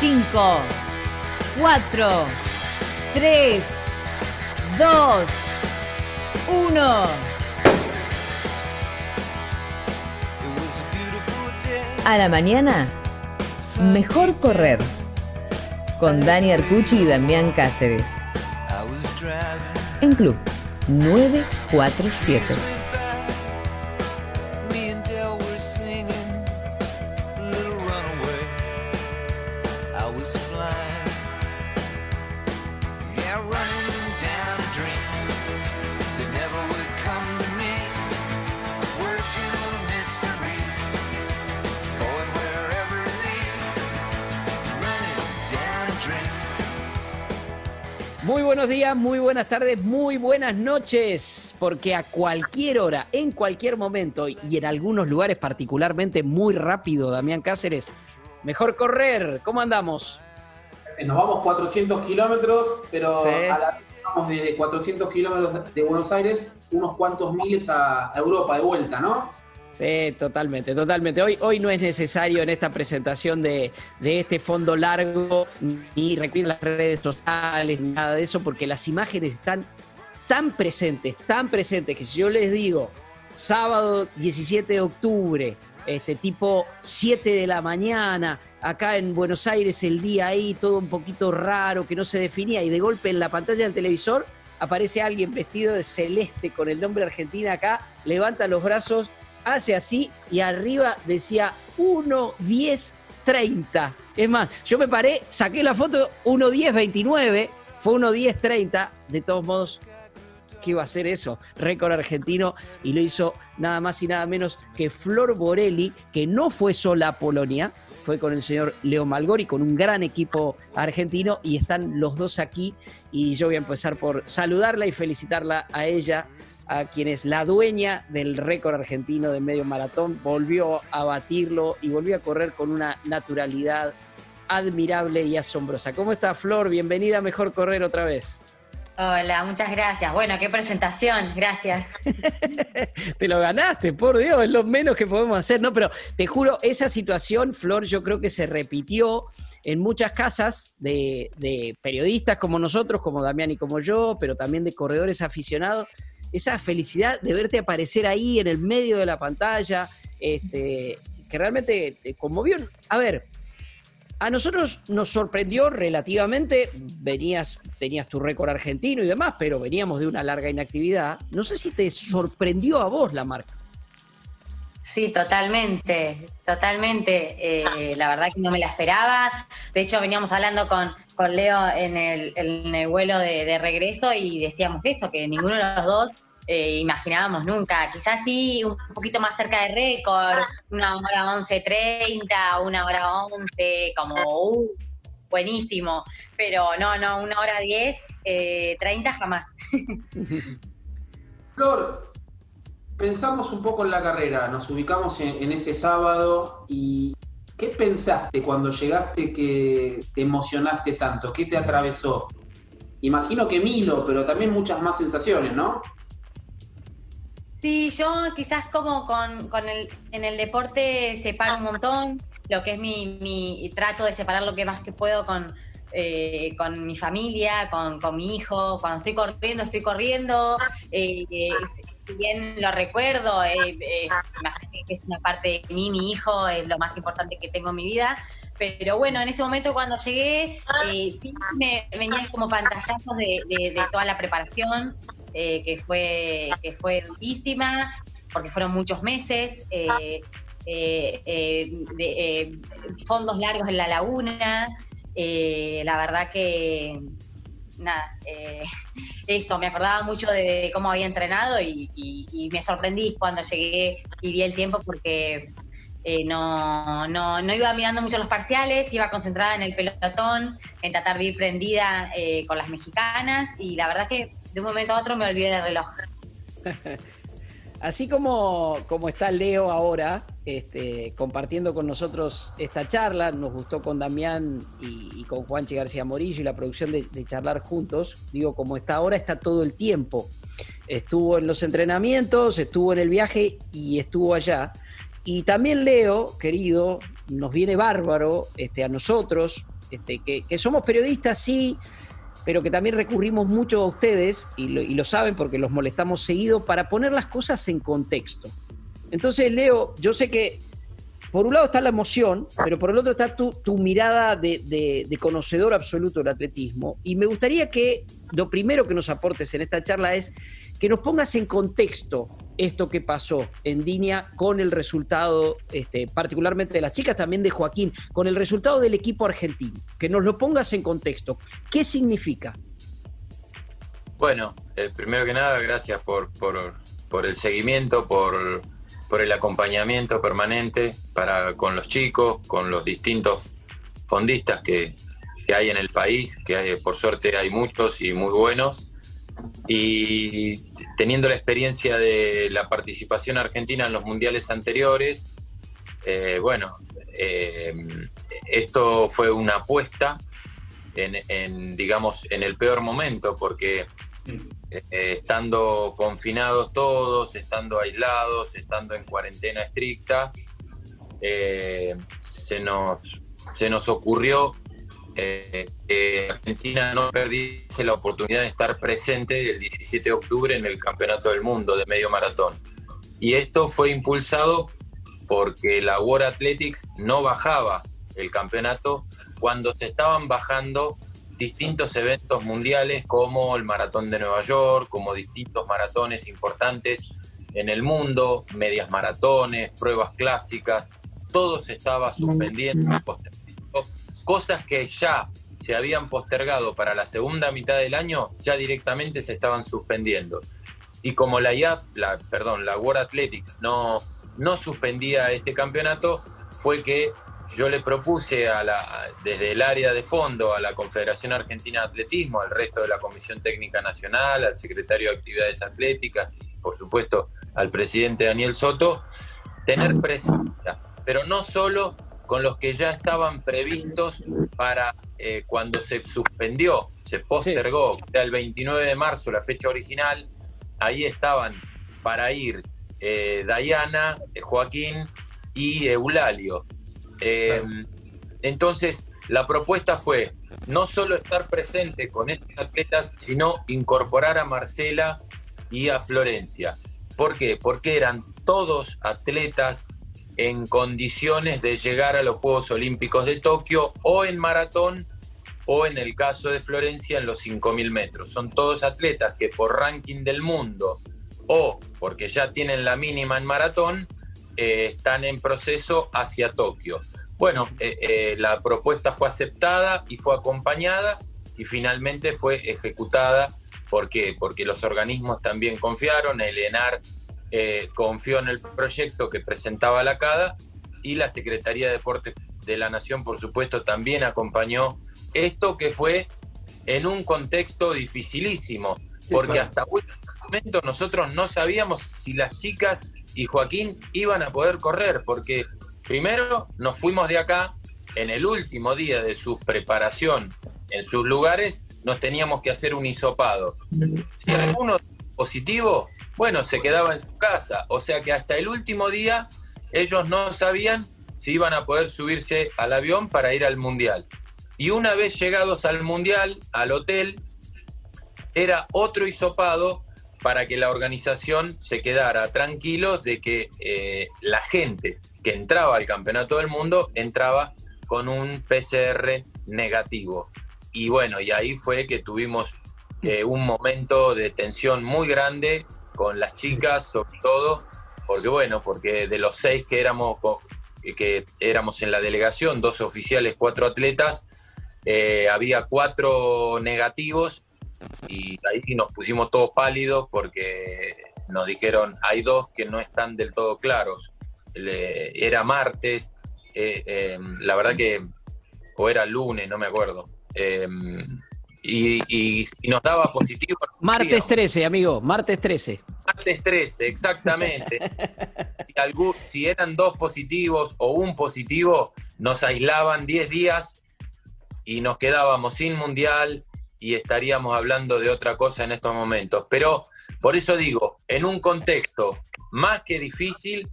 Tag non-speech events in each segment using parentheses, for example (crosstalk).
5, 4, 3, 2, 1. A la mañana, mejor correr. Con Dani Arcucci y Damián Cáceres. En Club 947. Buenas tardes, muy buenas noches, porque a cualquier hora, en cualquier momento y en algunos lugares particularmente muy rápido, Damián Cáceres, mejor correr. ¿Cómo andamos? Nos vamos 400 kilómetros, pero a la vez vamos desde 400 kilómetros de Buenos Aires unos cuantos miles a Europa de vuelta, ¿no? Sí, totalmente, totalmente. Hoy, hoy no es necesario en esta presentación de, este fondo largo ni recurrir las redes sociales, ni nada de eso, porque las imágenes están tan presentes, tan presentes, que si yo les digo sábado 17 de octubre, este tipo 7 de la mañana, acá en Buenos Aires el día ahí, todo un poquito raro, que no se definía, y de golpe en la pantalla del televisor aparece alguien vestido de celeste con el nombre Argentina acá, levanta los brazos hace así y arriba decía 1, 10, 30. Es más, yo me paré, saqué la foto 1, 10, 29, fue 1, 10, 30. De todos modos, ¿qué iba a ser eso? Récord argentino y lo hizo nada más y nada menos que Flor Borelli, que no fue sola a Polonia, fue con el señor Leo Malgori, con un gran equipo argentino y están los dos aquí y yo voy a empezar por saludarla y felicitarla a ella a quien es la dueña del récord argentino de medio maratón, volvió a batirlo y volvió a correr con una naturalidad admirable y asombrosa. ¿Cómo está Flor? Bienvenida a Mejor Correr otra vez. Hola, muchas gracias. Bueno, qué presentación, gracias. (laughs) te lo ganaste, por Dios, es lo menos que podemos hacer, ¿no? Pero te juro, esa situación, Flor, yo creo que se repitió en muchas casas de, de periodistas como nosotros, como Damián y como yo, pero también de corredores aficionados, esa felicidad de verte aparecer ahí en el medio de la pantalla, este, que realmente te conmovió. A ver, a nosotros nos sorprendió relativamente, venías, tenías tu récord argentino y demás, pero veníamos de una larga inactividad. No sé si te sorprendió a vos la marca. Sí, totalmente, totalmente. Eh, la verdad que no me la esperaba. De hecho, veníamos hablando con, con Leo en el, el vuelo de, regreso y decíamos esto, que ninguno de los dos eh, imaginábamos nunca. Quizás sí, un poquito más cerca de récord, una hora 11.30, una hora 11, como uh, buenísimo. Pero no, no, una hora 10, eh, 30 jamás. Pensamos un poco en la carrera, nos ubicamos en ese sábado y ¿Qué pensaste cuando llegaste que te emocionaste tanto? ¿Qué te atravesó? Imagino que Milo, pero también muchas más sensaciones, ¿no? Sí, yo quizás como con, el, en el deporte separo un montón, lo que es mi, mi trato de separar lo que más que puedo con, eh, con mi familia, con, mi hijo, cuando estoy corriendo, estoy corriendo, eh, si bien lo recuerdo, eh, eh que es una parte de mí, mi hijo, es lo más importante que tengo en mi vida, pero bueno, en ese momento cuando llegué, sí me venían como pantallazos de, toda la preparación, que, fue, que fue durísima, porque fueron muchos meses, de, fondos largos en la laguna, eh, la verdad que, nada, eh, (laughs) eso, me acordaba mucho de, cómo había entrenado y, me sorprendí cuando llegué y vi el tiempo porque eh, no, no, no, iba mirando mucho los parciales, iba concentrada en el pelotón, en tratar de ir prendida con las mexicanas y la verdad que de un momento a otro me olvidé del reloj. (laughs) Así como, como está Leo ahora, este, compartiendo con nosotros esta charla, nos gustó con Damián y, con Juanchi García Morillo y la producción de, charlar juntos, digo, como está ahora, está todo el tiempo. Estuvo en los entrenamientos, estuvo en el viaje y estuvo allá. Y también Leo, querido, nos viene bárbaro este, a nosotros, este, que, que somos periodistas, sí, pero que también recurrimos mucho a ustedes, y lo, saben porque los molestamos seguido, para poner las cosas en contexto. Entonces, Leo, yo sé que por un lado está la emoción, pero por el otro está tu, mirada de, conocedor absoluto del atletismo. Y me gustaría que lo primero que nos aportes en esta charla es que nos pongas en contexto esto que pasó en Dinia con el resultado, este, particularmente de las chicas, también de Joaquín, con el resultado del equipo argentino. Que nos lo pongas en contexto. ¿Qué significa? Bueno, eh, primero que nada, gracias por, por el seguimiento, por por el acompañamiento permanente para, con los chicos, con los distintos fondistas que, hay en el país, que hay, por suerte hay muchos y muy buenos. Y teniendo la experiencia de la participación argentina en los mundiales anteriores, eh, bueno, eh, esto fue una apuesta en, digamos, en el peor momento, porque eh, estando confinados todos, estando aislados, estando en cuarentena estricta, eh, se, nos, se nos ocurrió eh, que Argentina no perdiese la oportunidad de estar presente el 17 de octubre en el Campeonato del Mundo de medio maratón. Y esto fue impulsado porque la World Athletics no bajaba el campeonato cuando se estaban bajando distintos eventos mundiales como el Maratón de Nueva York, como distintos maratones importantes en el mundo, medias maratones, pruebas clásicas, todo se estaba suspendiendo, cosas que ya se habían postergado para la segunda mitad del año, ya directamente se estaban suspendiendo. Y como la IAF, la, perdón, la World Athletics no, no suspendía este campeonato, fue que yo le propuse a la, desde el área de fondo a la Confederación Argentina de Atletismo, al resto de la Comisión Técnica Nacional, al secretario de Actividades Atléticas y por supuesto al presidente Daniel Soto, tener presencia, pero no solo con los que ya estaban previstos para eh, cuando se suspendió, se postergó, era el 29 de marzo la fecha original, ahí estaban para ir eh, Dayana, eh, Joaquín y Eulalio. Eh, entonces, la propuesta fue no solo estar presente con estos atletas, sino incorporar a Marcela y a Florencia. ¿Por qué? Porque eran todos atletas en condiciones de llegar a los Juegos Olímpicos de Tokio o en maratón o en el caso de Florencia en los 5.000 metros. Son todos atletas que por ranking del mundo o porque ya tienen la mínima en maratón, eh, están en proceso hacia Tokio. Bueno, eh, eh, la propuesta fue aceptada y fue acompañada y finalmente fue ejecutada. ¿Por qué? Porque los organismos también confiaron, el ENAR eh, confió en el proyecto que presentaba la CADA y la Secretaría de Deportes de la Nación, por supuesto, también acompañó esto que fue en un contexto dificilísimo, porque hasta el momento nosotros no sabíamos si las chicas y Joaquín iban a poder correr, porque Primero, nos fuimos de acá, en el último día de su preparación en sus lugares, nos teníamos que hacer un hisopado. Si alguno positivo, bueno, se quedaba en su casa. O sea que hasta el último día ellos no sabían si iban a poder subirse al avión para ir al Mundial. Y una vez llegados al Mundial, al hotel, era otro hisopado para que la organización se quedara tranquilo de que eh, la gente que entraba al Campeonato del Mundo entraba con un PCR negativo. Y bueno, y ahí fue que tuvimos eh, un momento de tensión muy grande con las chicas, sobre todo, porque bueno, porque de los seis que éramos, que éramos en la delegación, dos oficiales, cuatro atletas, eh, había cuatro negativos y ahí nos pusimos todos pálidos porque nos dijeron, hay dos que no están del todo claros. era martes, eh, em, la verdad que, o era lunes, no me acuerdo. Em, y, nos daba positivo. Martes 13, amigo, martes 13. Martes 13, exactamente. si, si eran dos positivos o un positivo, nos aislaban 10 días y nos quedábamos sin mundial, y estaríamos hablando de otra cosa en estos momentos. Pero por eso digo, en un contexto más que difícil,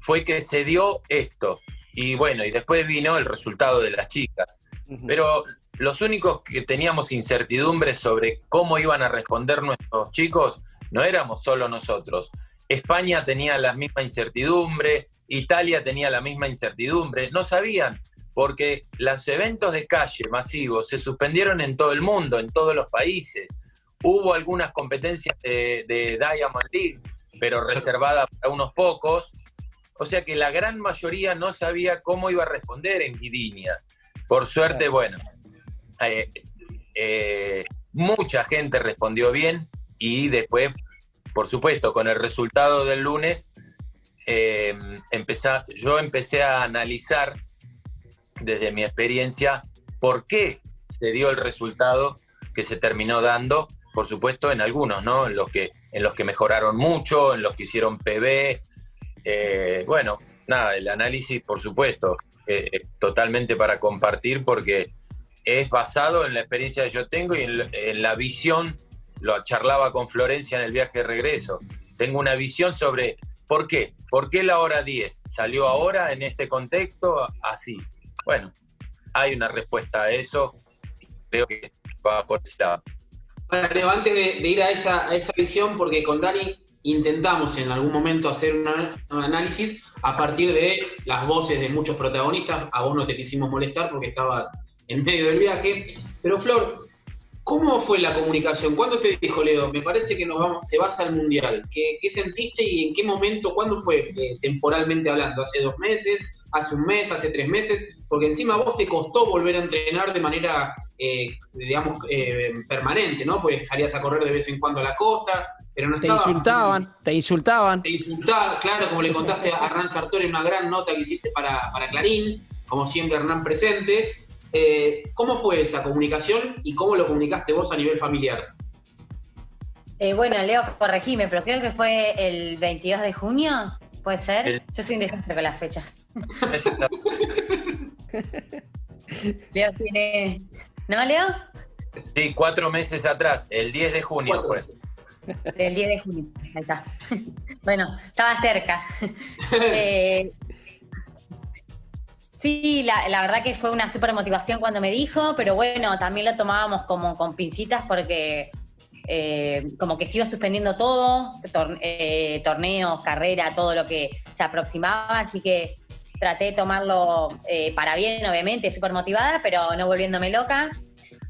fue que se dio esto. y bueno, y después vino el resultado de las chicas. Pero los únicos que teníamos incertidumbre sobre cómo iban a responder nuestros chicos no éramos solo nosotros. España tenía la misma incertidumbre, Italia tenía la misma incertidumbre, no sabían, porque los eventos de calle masivos se suspendieron en todo el mundo, en todos los países. Hubo algunas competencias de, Diamond League, pero reservadas para unos pocos. O sea que la gran mayoría no sabía cómo iba a responder en Guidinia. Por suerte, bueno, eh, eh, mucha gente respondió bien y después, por supuesto, con el resultado del lunes, eh, yo empecé a analizar desde mi experiencia por qué se dio el resultado que se terminó dando, por supuesto en algunos, ¿no? En los que, en los que mejoraron mucho, en los que hicieron PB. bueno, nada, el análisis, por supuesto, totalmente para compartir porque es basado en la experiencia que yo tengo y en, la visión, lo charlaba con Florencia en el viaje de regreso, tengo una visión sobre por qué, por qué la hora 10 salió ahora en este contexto así. Bueno, hay una respuesta a eso, creo que va por ese lado. Bueno, antes de, ir a esa visión, porque con Dani intentamos en algún momento hacer un, análisis a partir de las voces de muchos protagonistas. A vos no te quisimos molestar porque estabas en medio del viaje. Pero Flor, ¿cómo fue la comunicación? ¿Cuándo te dijo Leo? Me parece que nos vamos, te vas al mundial. ¿Qué, sentiste y en qué momento? ¿Cuándo fue eh, temporalmente hablando? ¿Hace dos meses? ¿Hace un mes? ¿Hace tres meses? Porque encima a vos te costó volver a entrenar de manera, eh, digamos, eh, permanente, ¿no? Pues salías a correr de vez en cuando a la costa, pero no Te insultaban, te insultaban. Te insultaban, claro, como le contaste a Hernán Sartori una gran nota que hiciste para, para Clarín, como siempre Hernán presente. Eh, ¿Cómo fue esa comunicación y cómo lo comunicaste vos a nivel familiar? Eh, bueno, Leo, corregime, pero creo que fue el 22 de junio, ¿puede ser? Yo soy un desastre con las fechas. Leo tiene... ¿No, Leo? Sí, cuatro meses atrás, el 10 de junio fue. El 10 de junio, ahí está. (laughs) Bueno, estaba cerca. (laughs) eh, Sí, la, verdad que fue una súper motivación cuando me dijo, pero bueno, también lo tomábamos como con pincitas porque eh, como que se iba suspendiendo todo, eh, torneos, carrera, todo lo que se aproximaba, así que traté de tomarlo eh, para bien, obviamente, súper motivada, pero no volviéndome loca.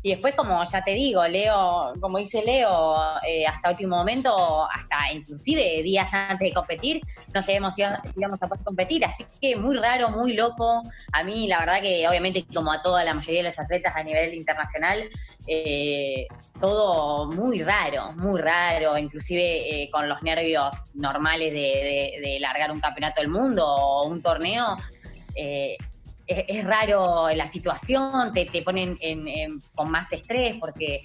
Y después, como ya te digo, Leo, como dice Leo, eh, hasta último momento, hasta inclusive días antes de competir, no sabíamos si íbamos a poder competir. Así que muy raro, muy loco. A mí, la verdad que obviamente, como a toda la mayoría de los atletas a nivel internacional, eh, todo muy raro, muy raro, inclusive eh, con los nervios normales de, largar un campeonato del mundo o un torneo es, raro la situación, te, te ponen con más estrés porque,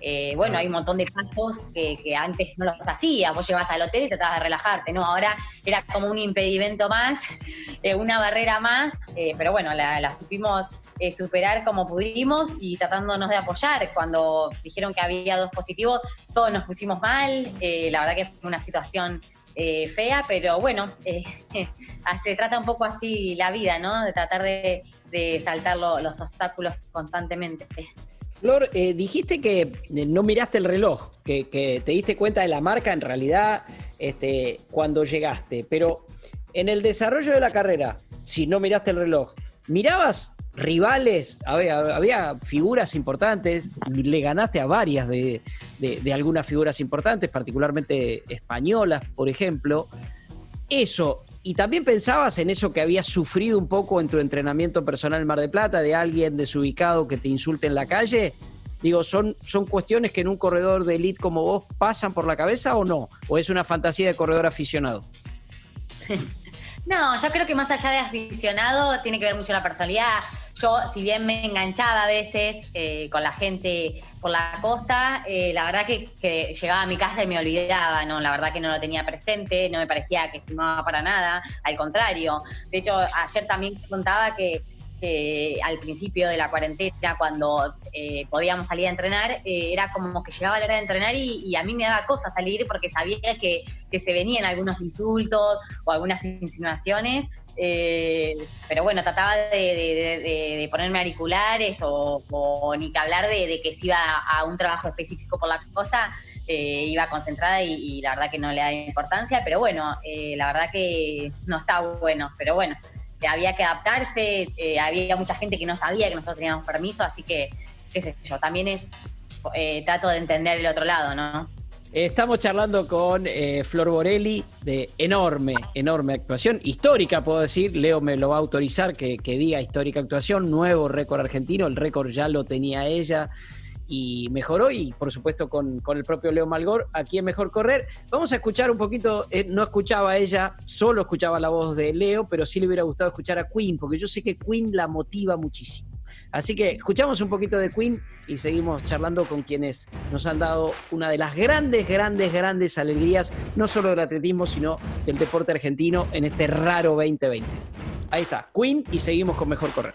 eh, bueno, hay un montón de pasos que, antes no los hacías. Vos llevas al hotel y tratabas de relajarte, ¿no? Ahora era como un impedimento más, (laughs) eh, una barrera más, eh, pero bueno, la, supimos superar como pudimos y tratándonos de apoyar. Cuando dijeron que había dos positivos, todos nos pusimos mal. la verdad que fue una situación eh, fea, pero bueno, (laughs) eh, se trata un poco así la vida, ¿no? De tratar de, saltar los obstáculos constantemente. Flor, eh, dijiste que no miraste el reloj, que, te diste cuenta de la marca en realidad este, cuando llegaste, pero en el desarrollo de la carrera, si no miraste el reloj, ¿mirabas rivales, había, figuras importantes, le ganaste a varias de, algunas figuras importantes, particularmente españolas, por ejemplo. Eso, y también pensabas en eso que habías sufrido un poco en tu entrenamiento personal en Mar de Plata, de alguien desubicado que te insulte en la calle. Digo, ¿son, ¿son cuestiones que en un corredor de elite como vos pasan por la cabeza o no? ¿O es una fantasía de corredor aficionado? (laughs) No, yo creo que más allá de aficionado tiene que ver mucho la personalidad. Yo, si bien me enganchaba a veces eh, con la gente por la costa, eh, la verdad que, llegaba a mi casa y me olvidaba, ¿no? La verdad que no lo tenía presente, no me parecía que sumaba para nada, al contrario. De hecho, ayer también contaba que al principio de la cuarentena, cuando eh, podíamos salir a entrenar, eh, era como que llegaba la hora de entrenar y, a mí me daba cosa salir porque sabía que, se venían algunos insultos o algunas insinuaciones Eh, pero bueno, trataba de, ponerme auriculares o, ni que hablar de, que si iba a un trabajo específico por la costa, eh, iba concentrada y, la verdad que no le da importancia, pero bueno, eh, la verdad que no está bueno, pero bueno, había que adaptarse, había mucha gente que no sabía que nosotros teníamos permiso, así que, qué sé yo, también es, trato de entender el otro lado, ¿no? Estamos charlando con eh, Flor Borelli de enorme, enorme actuación, histórica puedo decir, Leo me lo va a autorizar que, diga histórica actuación, nuevo récord argentino, el récord ya lo tenía ella y mejoró y por supuesto con, el propio Leo Malgor aquí en Mejor Correr. Vamos a escuchar un poquito, eh, no escuchaba ella, solo escuchaba la voz de Leo, pero sí le hubiera gustado escuchar a Queen, porque yo sé que Queen la motiva muchísimo. Así que escuchamos un poquito de Queen y seguimos charlando con quienes nos han dado una de las grandes, grandes, grandes alegrías, no solo del atletismo, sino del deporte argentino en este raro 2020. Ahí está, Queen y seguimos con Mejor Correr.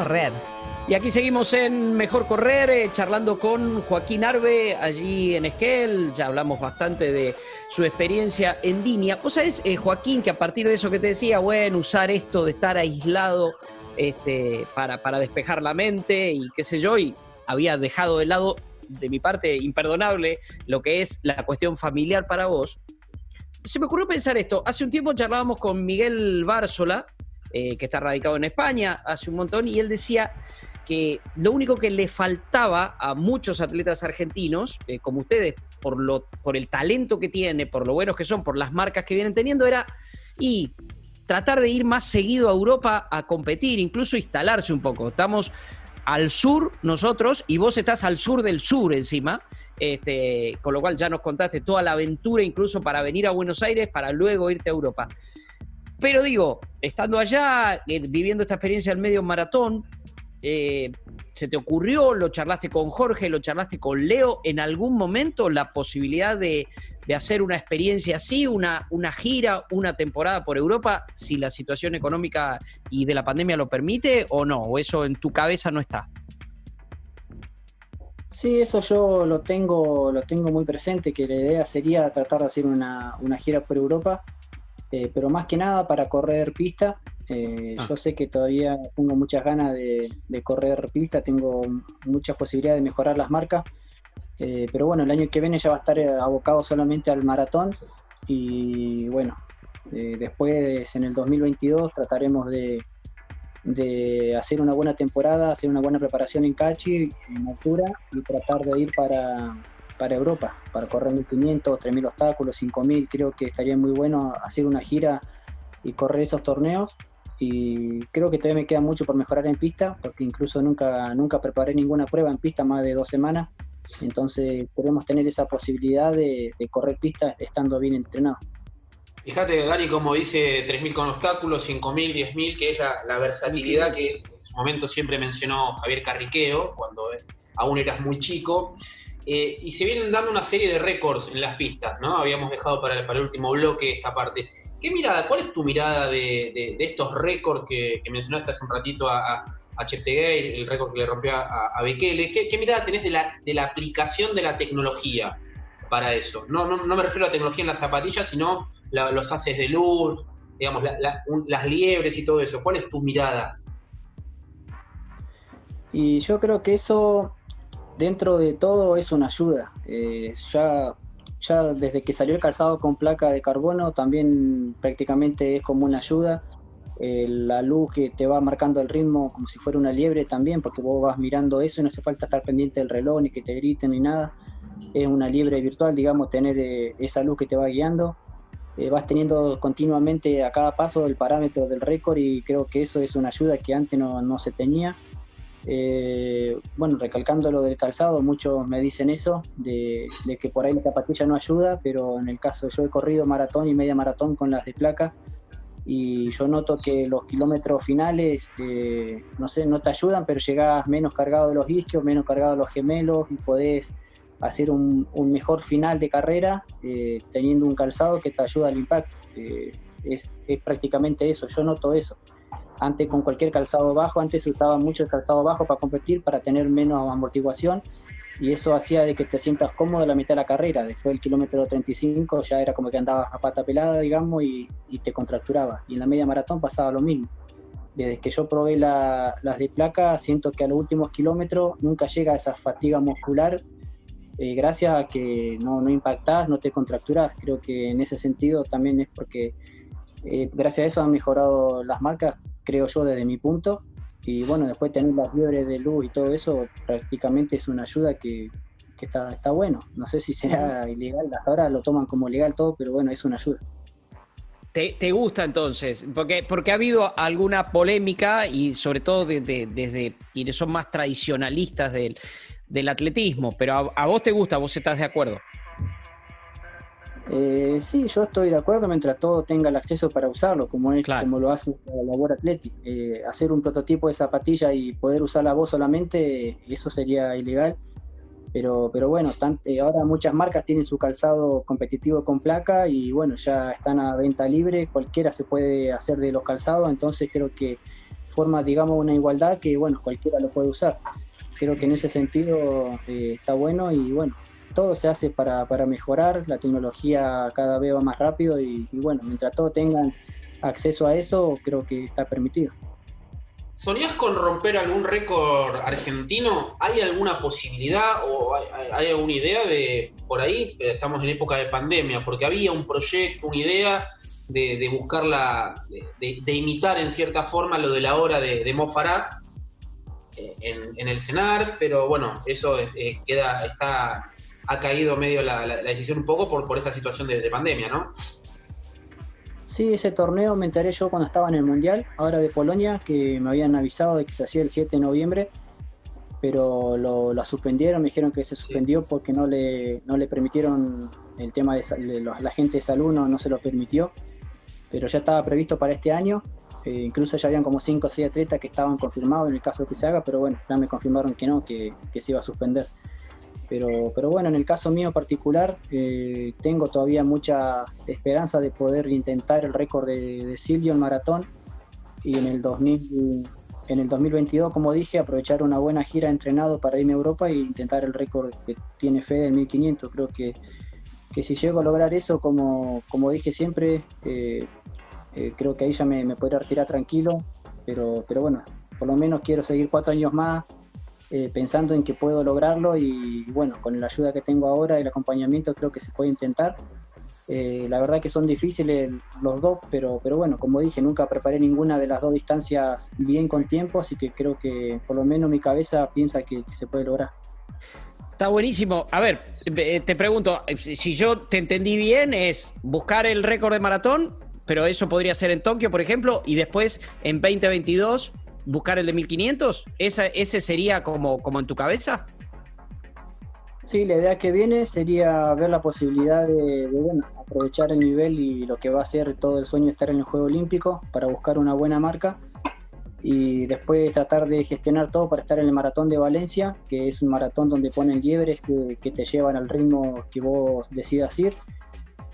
correr. Y aquí seguimos en Mejor Correr, eh, charlando con Joaquín Arbe, allí en Esquel. Ya hablamos bastante de su experiencia en línea. Vos sabés, eh, Joaquín, que a partir de eso que te decía, bueno, usar esto de estar aislado este, para, para despejar la mente y qué sé yo, y había dejado de lado, de mi parte, imperdonable, lo que es la cuestión familiar para vos. Se me ocurrió pensar esto. Hace un tiempo charlábamos con Miguel Bársola, eh, que está radicado en España hace un montón, y él decía que lo único que le faltaba a muchos atletas argentinos, eh, como ustedes, por, lo, por el talento que tiene, por lo buenos que son, por las marcas que vienen teniendo, era y tratar de ir más seguido a Europa a competir, incluso instalarse un poco. Estamos al sur nosotros y vos estás al sur del sur encima. Este, con lo cual ya nos contaste toda la aventura incluso para venir a Buenos Aires para luego irte a Europa. Pero digo, estando allá, eh, viviendo esta experiencia del medio maratón, eh, ¿se te ocurrió, lo charlaste con Jorge, lo charlaste con Leo, en algún momento la posibilidad de, hacer una experiencia así, una, gira, una temporada por Europa, si la situación económica y de la pandemia lo permite o no? ¿O eso en tu cabeza no está? Sí, eso yo lo tengo, lo tengo muy presente, que la idea sería tratar de hacer una gira por Europa eh, pero más que nada para correr pista. Eh, ah. Yo sé que todavía tengo muchas ganas de, correr pista, tengo muchas posibilidades de mejorar las marcas, eh, pero bueno, el año que viene ya va a estar abocado solamente al maratón y bueno, después en el 2022 trataremos de, de hacer una buena temporada, hacer una buena preparación en Cachi, en altura y tratar de ir para, para Europa, para correr 1500, 3000 obstáculos, 5000, creo que estaría muy bueno hacer una gira y correr esos torneos. Y creo que todavía me queda mucho por mejorar en pista, porque incluso nunca, nunca preparé ninguna prueba en pista más de dos semanas. Entonces podemos tener esa posibilidad de, correr pista estando bien entrenado. Fíjate, Dani, como dice 3.000 con obstáculos, 5.000, 10.000, que es la, versatilidad que en su momento siempre mencionó Javier Carriqueo, cuando aún eras muy chico. Eh, y se vienen dando una serie de récords en las pistas, ¿no? Habíamos dejado para, para el último bloque esta parte. ¿Qué mirada, cuál es tu mirada de, estos récords que, mencionaste hace un ratito a, a Cheptegei, el récord que le rompió a, Bekele? ¿Qué, mirada tenés de la, de la aplicación de la tecnología para eso? No, no, me refiero a la tecnología en las zapatillas, sino los haces de luz, digamos, las liebres y todo eso. ¿Cuál es tu mirada? Y yo creo que eso, dentro de todo, es una ayuda. Eh, ya, ya desde que salió el calzado con placa de carbono, también prácticamente es como una ayuda. Eh, la luz que te va marcando el ritmo como si fuera una liebre también, porque vos vas mirando eso y no hace falta estar pendiente del reloj, ni que te griten, ni nada. Es una liebre virtual, digamos, tener eh, esa luz que te va guiando. vas teniendo continuamente a cada paso el parámetro del récord y creo que eso es una ayuda que antes no, no se tenía eh, bueno, recalcando lo del calzado, muchos me dicen eso, de, que por ahí la zapatilla no ayuda, pero en el caso yo he corrido maratón y media maratón con las de placa y yo noto que los kilómetros finales, eh, no sé, no te ayudan, pero llegás menos cargado de los isquios, menos cargado de los gemelos y podés hacer un, mejor final de carrera eh, teniendo un calzado que te ayuda al impacto. es, es prácticamente eso, yo noto eso. Antes con cualquier calzado bajo, antes se usaba mucho el calzado bajo para competir, para tener menos amortiguación y eso hacía de que te sientas cómodo la mitad de la carrera. Después del kilómetro 35 ya era como que andabas a pata pelada, digamos, y, te contracturaba. Y en la media maratón pasaba lo mismo. Desde que yo probé las de placa, siento que a los últimos kilómetros nunca llega esa fatiga muscular eh, gracias a que no, no impactás, no te contracturas. Creo que en ese sentido también es porque eh, gracias a eso han mejorado las marcas creo yo desde mi punto. Y bueno, después tener las fiebres de luz y todo eso prácticamente es una ayuda que, está, está bueno. No sé si será ilegal, hasta ahora lo toman como legal todo, pero bueno, es una ayuda. ¿Te, gusta entonces? Porque, porque ha habido alguna polémica y sobre todo desde quienes son más tradicionalistas del, del atletismo, pero a, a, vos te gusta, vos estás de acuerdo. Eh, sí, yo estoy de acuerdo mientras todo tenga el acceso para usarlo, como es como lo hace la World Athletic. Eh, hacer un prototipo de zapatilla y poder usarla vos solamente, eso sería ilegal. Pero, pero bueno, eh, ahora muchas marcas tienen su calzado competitivo con placa y bueno, ya están a venta libre, cualquiera se puede hacer de los calzados, entonces creo que forma, digamos, una igualdad que bueno, cualquiera lo puede usar. Creo que en ese sentido está bueno y bueno, todo se hace para, mejorar, la tecnología cada vez va más rápido y, bueno, mientras todos tengan acceso a eso, creo que está permitido. ¿Sonías con romper algún récord argentino? ¿Hay alguna posibilidad o hay, alguna idea de por ahí? Estamos en época de pandemia, porque había un proyecto, una idea de, de buscarla, de, imitar en cierta forma lo de la hora de, de Mofará eh, en, el CENAR, pero bueno, eso eh, queda, está ha caído medio la, decisión un poco por, por esa situación de, pandemia, ¿no? Sí, ese torneo me enteré yo cuando estaba en el Mundial, ahora de Polonia, que me habían avisado de que se hacía el 7 de noviembre, pero lo, suspendieron, me dijeron que se suspendió porque no le, no le permitieron el tema de, la gente de salud, no, se lo permitió, pero ya estaba previsto para este año, eh, incluso ya habían como 5 o 6 atletas que estaban confirmados en el caso de que se haga, pero bueno, ya me confirmaron que no, que, que se iba a suspender. Pero, pero bueno, en el caso mío particular, eh, tengo todavía mucha esperanza de poder intentar el récord de, Silvio en maratón y en el, 2000, en el 2022, como dije, aprovechar una buena gira entrenado para irme a Europa e intentar el récord que tiene Fede en 1500. Creo que, que si llego a lograr eso, como, como dije siempre, eh, eh, creo que ahí ya me, me podría retirar tranquilo. Pero, pero bueno, por lo menos quiero seguir cuatro años más eh, pensando en que puedo lograrlo y bueno, con la ayuda que tengo ahora, el acompañamiento, creo que se puede intentar. Eh, la verdad que son difíciles los dos, pero, pero bueno, como dije, nunca preparé ninguna de las dos distancias bien con tiempo, así que creo que por lo menos mi cabeza piensa que, se puede lograr. Está buenísimo. A ver, eh, te pregunto, si yo te entendí bien, es buscar el récord de maratón, pero eso podría ser en Tokio, por ejemplo, y después en 2022 buscar el de 1500? ¿Esa, ¿Ese sería como, como en tu cabeza? Sí, la idea que viene sería ver la posibilidad de, aprovechar el nivel y lo que va a ser todo el sueño estar en el Juego Olímpico para buscar una buena marca y después tratar de gestionar todo para estar en el maratón de Valencia, que es un maratón donde ponen liebres que, te llevan al ritmo que vos decidas ir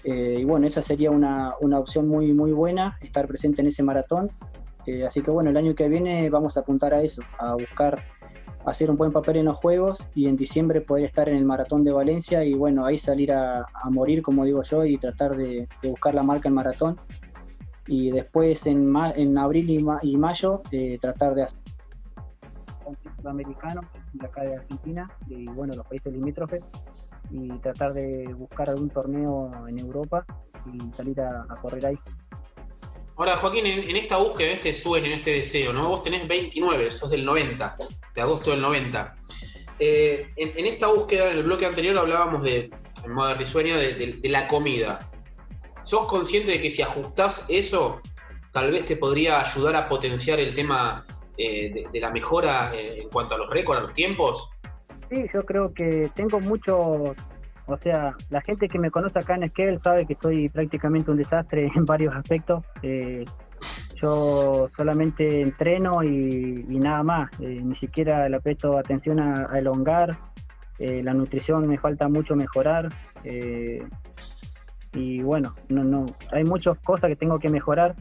y bueno, esa sería una, una, opción muy, muy buena, estar presente en ese maratón. Así que bueno, el año que viene vamos a apuntar a eso, a buscar hacer un buen papel en los Juegos y en diciembre poder estar en el Maratón de Valencia y bueno, ahí salir a, morir, como digo yo, y tratar de, buscar la marca en maratón. Y después en, en abril y, mayo eh, tratar de hacer un de acá de Argentina y bueno, los países limítrofes y tratar de buscar algún torneo en Europa y salir a correr ahí. Ahora, Joaquín, en, esta búsqueda, en este sueño, en este deseo, ¿no? Vos tenés 29, sos del 90, de agosto del 90. Eh, en, esta búsqueda, en el bloque anterior hablábamos de, en modo risueño, de, la comida. ¿Sos consciente de que si ajustás eso, tal vez te podría ayudar a potenciar el tema eh, de, la mejora eh, en cuanto a los récords, a los tiempos? Sí, yo creo que tengo mucho o sea, la gente que me conoce acá en Esquel sabe que soy prácticamente un desastre (laughs) en varios aspectos. Eh, yo solamente entreno y, nada más, eh, ni siquiera le presto atención a, elongar. Eh, la nutrición me falta mucho mejorar. y bueno, no, no, hay muchas cosas que tengo que mejorar,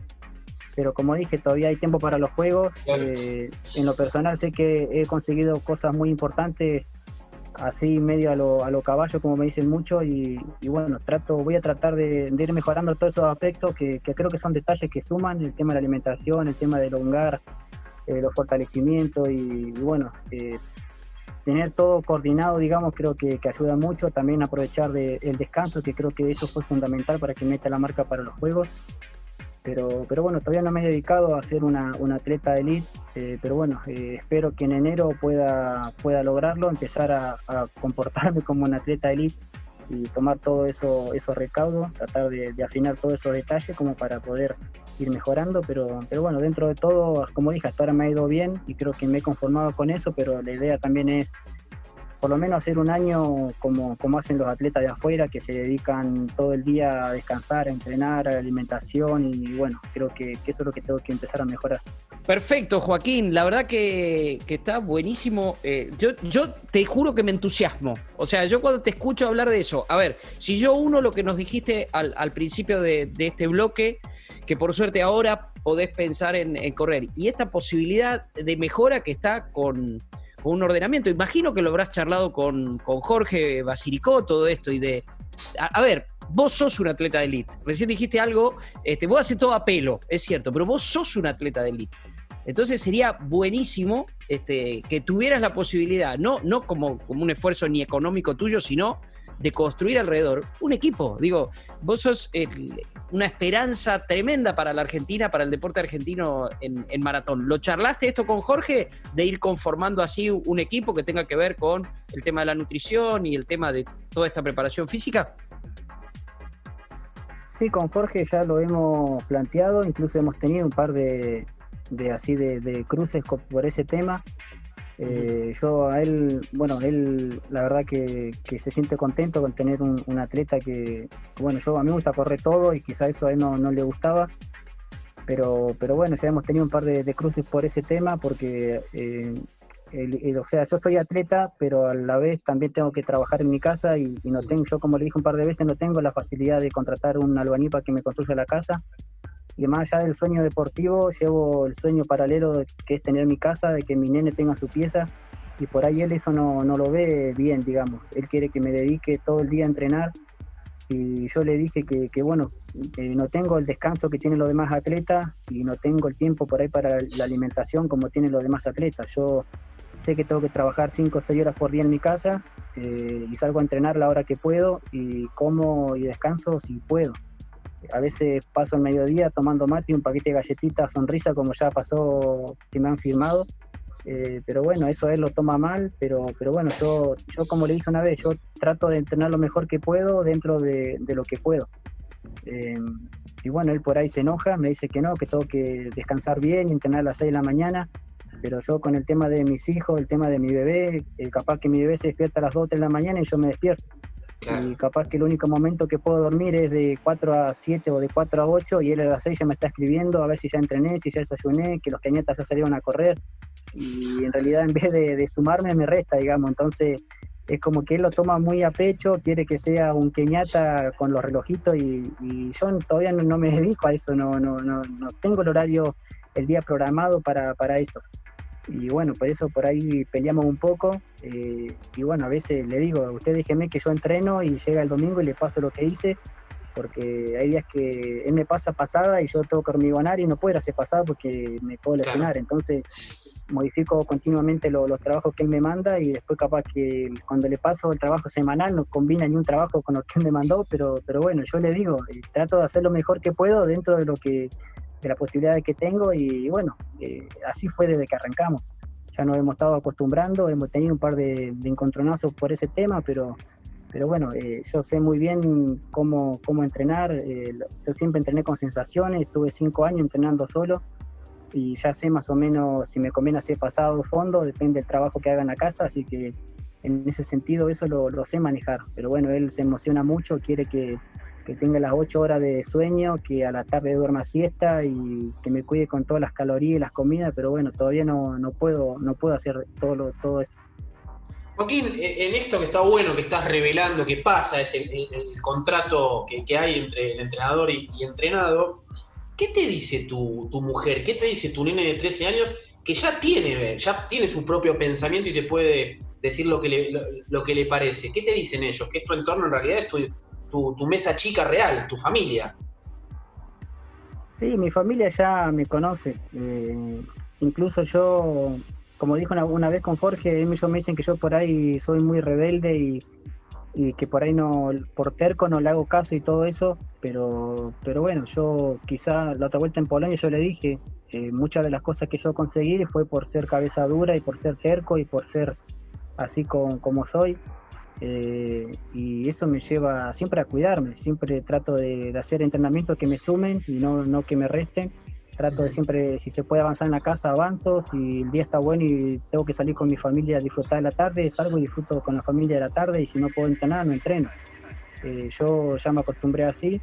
pero como dije, todavía hay tiempo para los juegos. en lo personal sé que he conseguido cosas muy importantes así medio a lo, a lo caballo, como me dicen mucho, y, bueno, trato, voy a tratar de, ir mejorando todos esos aspectos que, creo que son detalles que suman, el tema de la alimentación, el tema del hogar, eh, los fortalecimientos y, bueno, eh, tener todo coordinado, digamos, creo que, ayuda mucho, también aprovechar de, el descanso, que creo que eso fue fundamental para que meta la marca para los juegos. Pero, pero bueno, todavía no me he dedicado a ser una, atleta de elite, eh, pero bueno, eh, espero que en enero pueda, pueda lograrlo, empezar a, comportarme como un atleta de elite y tomar todo eso, esos recaudos, tratar de, afinar todos esos detalles como para poder ir mejorando, pero, pero bueno, dentro de todo, como dije, hasta ahora me ha ido bien y creo que me he conformado con eso, pero la idea también es por lo menos hacer un año como, como hacen los atletas de afuera, que se dedican todo el día a descansar, a entrenar, a la alimentación y bueno, creo que, eso es lo que tengo que empezar a mejorar. Perfecto, Joaquín, la verdad que, está buenísimo. Eh, yo, yo te juro que me entusiasmo. O sea, yo cuando te escucho hablar de eso, a ver, si yo uno lo que nos dijiste al, principio de, este bloque, que por suerte ahora podés pensar en correr, y esta posibilidad de mejora que está con un ordenamiento. Imagino que lo habrás charlado con, Jorge Basiricó, todo esto, y de. A, ver, vos sos un atleta de elite. Recién dijiste algo, este, vos haces todo a pelo, es cierto, pero vos sos un atleta de elite. Entonces sería buenísimo este, que tuvieras la posibilidad, no, no como, como un esfuerzo ni económico tuyo, sino de construir alrededor un equipo. Digo, vos sos una esperanza tremenda para la Argentina, para el deporte argentino en, maratón. ¿Lo charlaste esto con Jorge de ir conformando así un equipo que tenga que ver con el tema de la nutrición y el tema de toda esta preparación física? Sí, con Jorge ya lo hemos planteado, incluso hemos tenido un par de, así de, cruces por ese tema. Eh, yo a él, bueno, él la verdad que, se siente contento con tener un, atleta que, bueno, yo a mí me gusta correr todo y quizá eso a él no, le gustaba, pero, pero bueno, ya hemos tenido un par de, cruces por ese tema porque, eh, o sea, yo soy atleta, pero a la vez también tengo que trabajar en mi casa y, y no tengo, yo como le dije un par de veces, no tengo la facilidad de contratar un albañil para que me construya la casa y más allá del sueño deportivo, llevo el sueño paralelo que es tener mi casa, de que mi nene tenga su pieza, y por ahí él eso no, no lo ve bien, digamos. Él quiere que me dedique todo el día a entrenar, y yo le dije que, que bueno, no tengo el descanso que tienen los demás atletas y no tengo el tiempo por ahí para la alimentación como tienen los demás atletas. Yo sé que tengo que trabajar 5 o 6 horas por día en mi casa eh, y salgo a entrenar la hora que puedo y como y descanso si puedo. A veces paso el mediodía tomando mate y un paquete de galletitas, sonrisa, como ya pasó que me han firmado. Eh, pero bueno, eso él lo toma mal, pero, pero bueno, yo, yo como le dije una vez, yo trato de entrenar lo mejor que puedo dentro de, lo que puedo. Eh, y bueno, él por ahí se enoja, me dice que no, que tengo que descansar bien entrenar a las 6 de la mañana, pero yo con el tema de mis hijos, el tema de mi bebé, eh, capaz que mi bebé se despierta a las 2 de la mañana y yo me despierto. Y capaz que el único momento que puedo dormir es de 4 a 7 o de 4 a 8 y él a las 6 ya me está escribiendo a ver si ya entrené, si ya desayuné, que los cañetas ya salieron a correr y en realidad en vez de, sumarme me resta, digamos. Entonces es como que él lo toma muy a pecho, quiere que sea un queñata con los relojitos y, yo todavía no, me dedico a eso, no, no, no, no tengo el horario, el día programado para, para eso. Y bueno, por eso por ahí peleamos un poco. Eh, y bueno, a veces le digo, usted déjeme que yo entreno y llega el domingo y le paso lo que hice, porque hay días que él me pasa pasada y yo tengo que hormigonar y no puedo hacer pasada porque me puedo lesionar. Entonces modifico continuamente los trabajos que él me manda y después capaz que cuando le paso el trabajo semanal no combina ni un trabajo con lo que él me mandó, pero, pero bueno, yo le digo, eh, trato de hacer lo mejor que puedo dentro de lo que de las posibilidades que tengo y, bueno, eh, así fue desde que arrancamos. Ya nos hemos estado acostumbrando, hemos tenido un par de, encontronazos por ese tema, pero, pero bueno, eh, yo sé muy bien cómo, cómo entrenar, yo siempre entrené con sensaciones, estuve cinco años entrenando solo y ya sé más o menos si me conviene hacer pasado o fondo, depende del trabajo que haga en la casa, así que en ese sentido eso lo, sé manejar. Pero bueno, él se emociona mucho, quiere que, tenga las ocho horas de sueño, que a la tarde duerma siesta y que me cuide con todas las calorías y las comidas, pero bueno, todavía no, no puedo no puedo hacer todo, lo, todo eso. Joaquín, en esto que está bueno, que estás revelando que pasa, es el, contrato que, hay entre el entrenador y entrenado, ¿Qué te dice tu, mujer? ¿Qué te dice tu nene de 13 años que ya tiene, ya tiene su propio pensamiento y te puede decir lo que le, lo, que le parece? ¿Qué te dicen ellos? Que es tu entorno en realidad es tu, tu, mesa chica real, tu familia. Sí, mi familia ya me conoce. Eh, incluso yo, como dijo una, vez con Jorge, ellos me dicen que yo por ahí soy muy rebelde y, y que por ahí no, por terco no le hago caso y todo eso, pero, pero bueno, yo quizá la otra vuelta en Polonia yo le dije, eh, muchas de las cosas que yo conseguí fue por ser cabeza dura y por ser terco y por ser así como soy. Eh, y eso me lleva siempre a cuidarme, siempre trato de, de hacer entrenamientos que me sumen y no, no que me resten Trato de siempre, si se puede avanzar en la casa, avanzo. Si el día está bueno y tengo que salir con mi familia a disfrutar de la tarde, salgo y disfruto con la familia de la tarde. Y si no puedo entrenar, no entreno. Eh, yo ya me acostumbré así.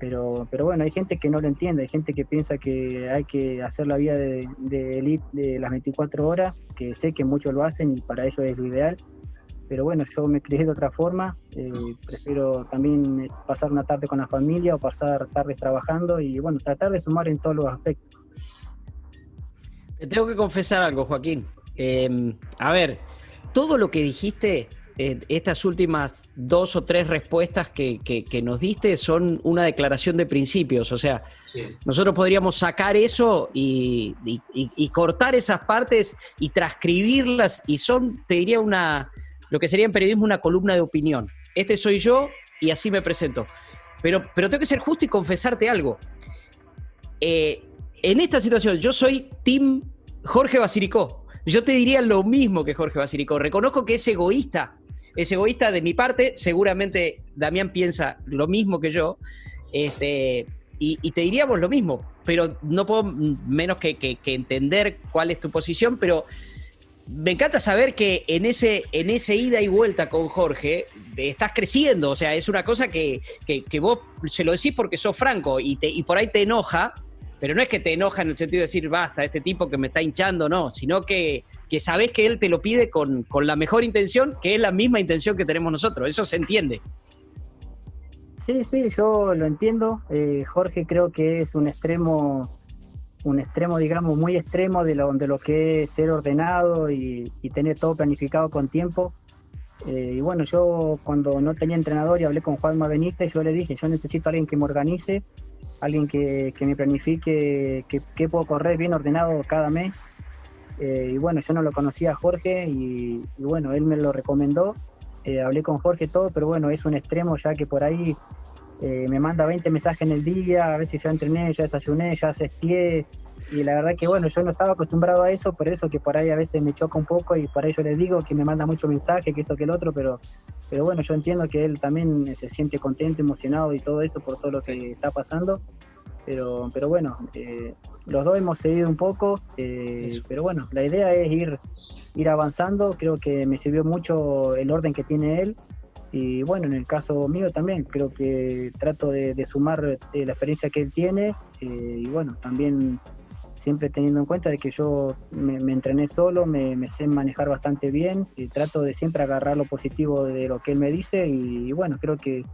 Pero, pero bueno, hay gente que no lo entiende, hay gente que piensa que hay que hacer la vida de, de elite de las 24 horas, que sé que muchos lo hacen y para ellos es lo ideal, pero bueno, yo me crié de otra forma, eh, prefiero también pasar una tarde con la familia o pasar tardes trabajando y bueno, tratar de sumar en todos los aspectos. Te tengo que confesar algo, Joaquín. Em, a ver, todo lo que dijiste, eh, estas últimas dos o tres respuestas que, nos diste son una declaración de principios. O sea, nosotros podríamos sacar eso y, y cortar esas partes y transcribirlas y son, te diría, una lo que sería en periodismo una columna de opinión. Este soy yo y así me presento. Pero, pero tengo que ser justo y confesarte algo. Eh, en esta situación, yo soy Tim Jorge Basilicó. Yo te diría lo mismo que Jorge Basilicó. Reconozco que es egoísta. Es egoísta de mi parte. Seguramente Damián piensa lo mismo que yo. Este, y, te diríamos lo mismo. Pero no puedo menos que, que entender cuál es tu posición. Pero me encanta saber que en ese, en ese ida y vuelta con Jorge estás creciendo. O sea, es una cosa que, vos se lo decís porque sos franco y, te, por ahí te enoja, pero no es que te enoja en el sentido de decir, basta, este tipo que me está hinchando, no, sino que, que sabés que él te lo pide con, la mejor intención, que es la misma intención que tenemos nosotros. Eso se entiende. Sí, sí, yo lo entiendo. Eh, Jorge creo que es un extremo un extremo, digamos, muy extremo de lo, de lo que es ser ordenado y, tener todo planificado con tiempo. Eh, y bueno, yo cuando no tenía entrenador y hablé con Juanma Benítez, yo le dije, yo necesito a alguien que me organice, alguien que, me planifique que, puedo correr bien ordenado cada mes. Eh, y bueno, yo no lo conocía Jorge y, bueno, él me lo recomendó. Eh, hablé con Jorge todo, pero bueno, es un extremo ya que por ahí eh, me manda 20 mensajes en el día, a veces ya entrené, ya desayuné, ya asistí. Y la verdad que bueno, yo no estaba acostumbrado a eso, por eso que por ahí a veces me choca un poco y por ahí yo le digo que me manda mucho mensaje, que esto, que el otro, pero, pero bueno, yo entiendo que él también se siente contento, emocionado y todo eso por todo lo que está pasando. Pero, pero bueno, eh, los dos hemos seguido un poco, eh, pero bueno, la idea es ir, ir avanzando, creo que me sirvió mucho el orden que tiene él y bueno, en el caso mío también, creo que trato de, sumar eh, la experiencia que él tiene eh, y bueno, también siempre teniendo en cuenta de que yo me, entrené solo, me, sé manejar bastante bien y trato de siempre agarrar lo positivo de lo que él me dice y, bueno, creo que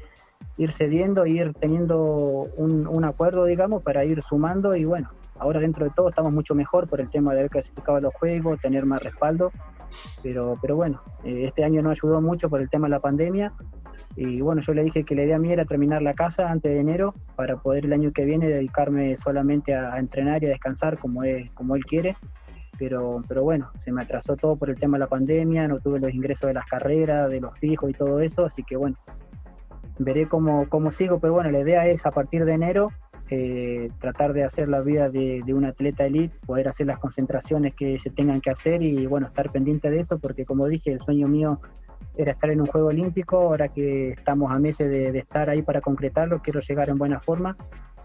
ir cediendo, ir teniendo un, acuerdo, digamos, para ir sumando y bueno, ahora dentro de todo estamos mucho mejor por el tema de haber clasificado los juegos, tener más respaldo, pero, pero bueno, eh, este año no ayudó mucho por el tema de la pandemia y bueno, yo le dije que la idea mía era terminar la casa antes de enero para poder el año que viene dedicarme solamente a, entrenar y a descansar como, es, como él quiere. Pero, pero bueno, se me atrasó todo por el tema de la pandemia, no tuve los ingresos de las carreras, de los fijos y todo eso, así que bueno, veré cómo, cómo sigo, pero bueno, la idea es a partir de enero eh, tratar de hacer la vida de, de, un atleta elite, poder hacer las concentraciones que se tengan que hacer y bueno, estar pendiente de eso, porque como dije, el sueño mío era estar en un juego olímpico, ahora que estamos a meses de, estar ahí para concretarlo, quiero llegar en buena forma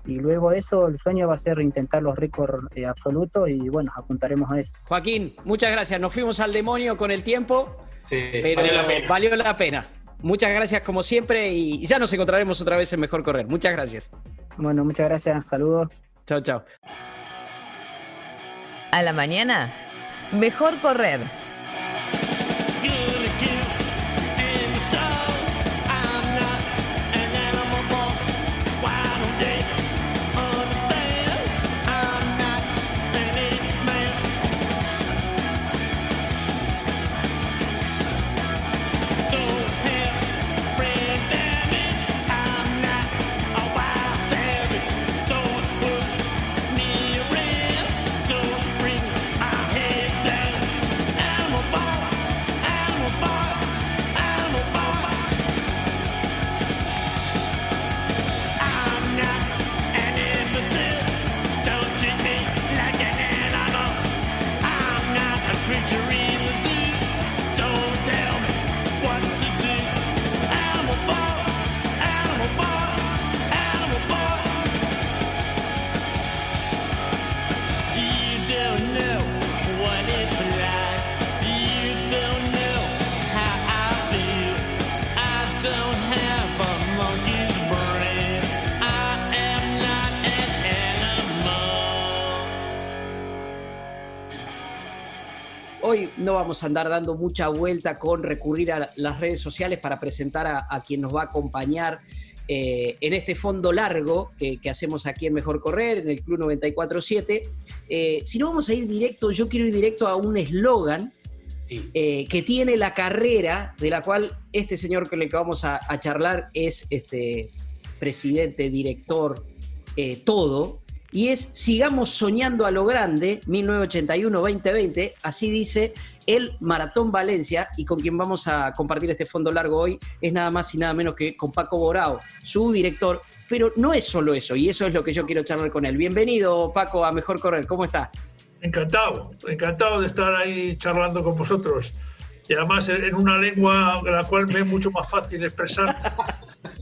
y luego de eso el sueño va a ser intentar los récords eh, absolutos y bueno, apuntaremos a eso. Joaquín, muchas gracias, nos fuimos al demonio con el tiempo, pero valió la, pena. Muchas gracias como siempre y ya nos encontraremos otra vez en Mejor Correr. Muchas gracias. Bueno, muchas gracias, saludos. Chao, chao. A la mañana, Mejor Correr no vamos a andar dando mucha vuelta con recurrir a las redes sociales para presentar a, quien nos va a acompañar eh, en este fondo largo que, hacemos aquí en Mejor Correr, en el Club 947. Eh, si no vamos a ir directo, yo quiero ir directo a un eslogan eh, que tiene la carrera, de la cual este señor con el que vamos a, a charlar es este, presidente, director, todo, y es Sigamos soñando a lo grande, 1981-2020, así dice el Maratón Valencia, y con quien vamos a compartir este fondo largo hoy es nada más y nada menos que con Paco Borao, su director, pero no es solo eso, y eso es lo que yo quiero charlar con él. Bienvenido, Paco, a Mejor Correr, ¿cómo está? Encantado, encantado de estar ahí charlando con vosotros. Y además en una lengua la cual me es mucho más fácil expresar.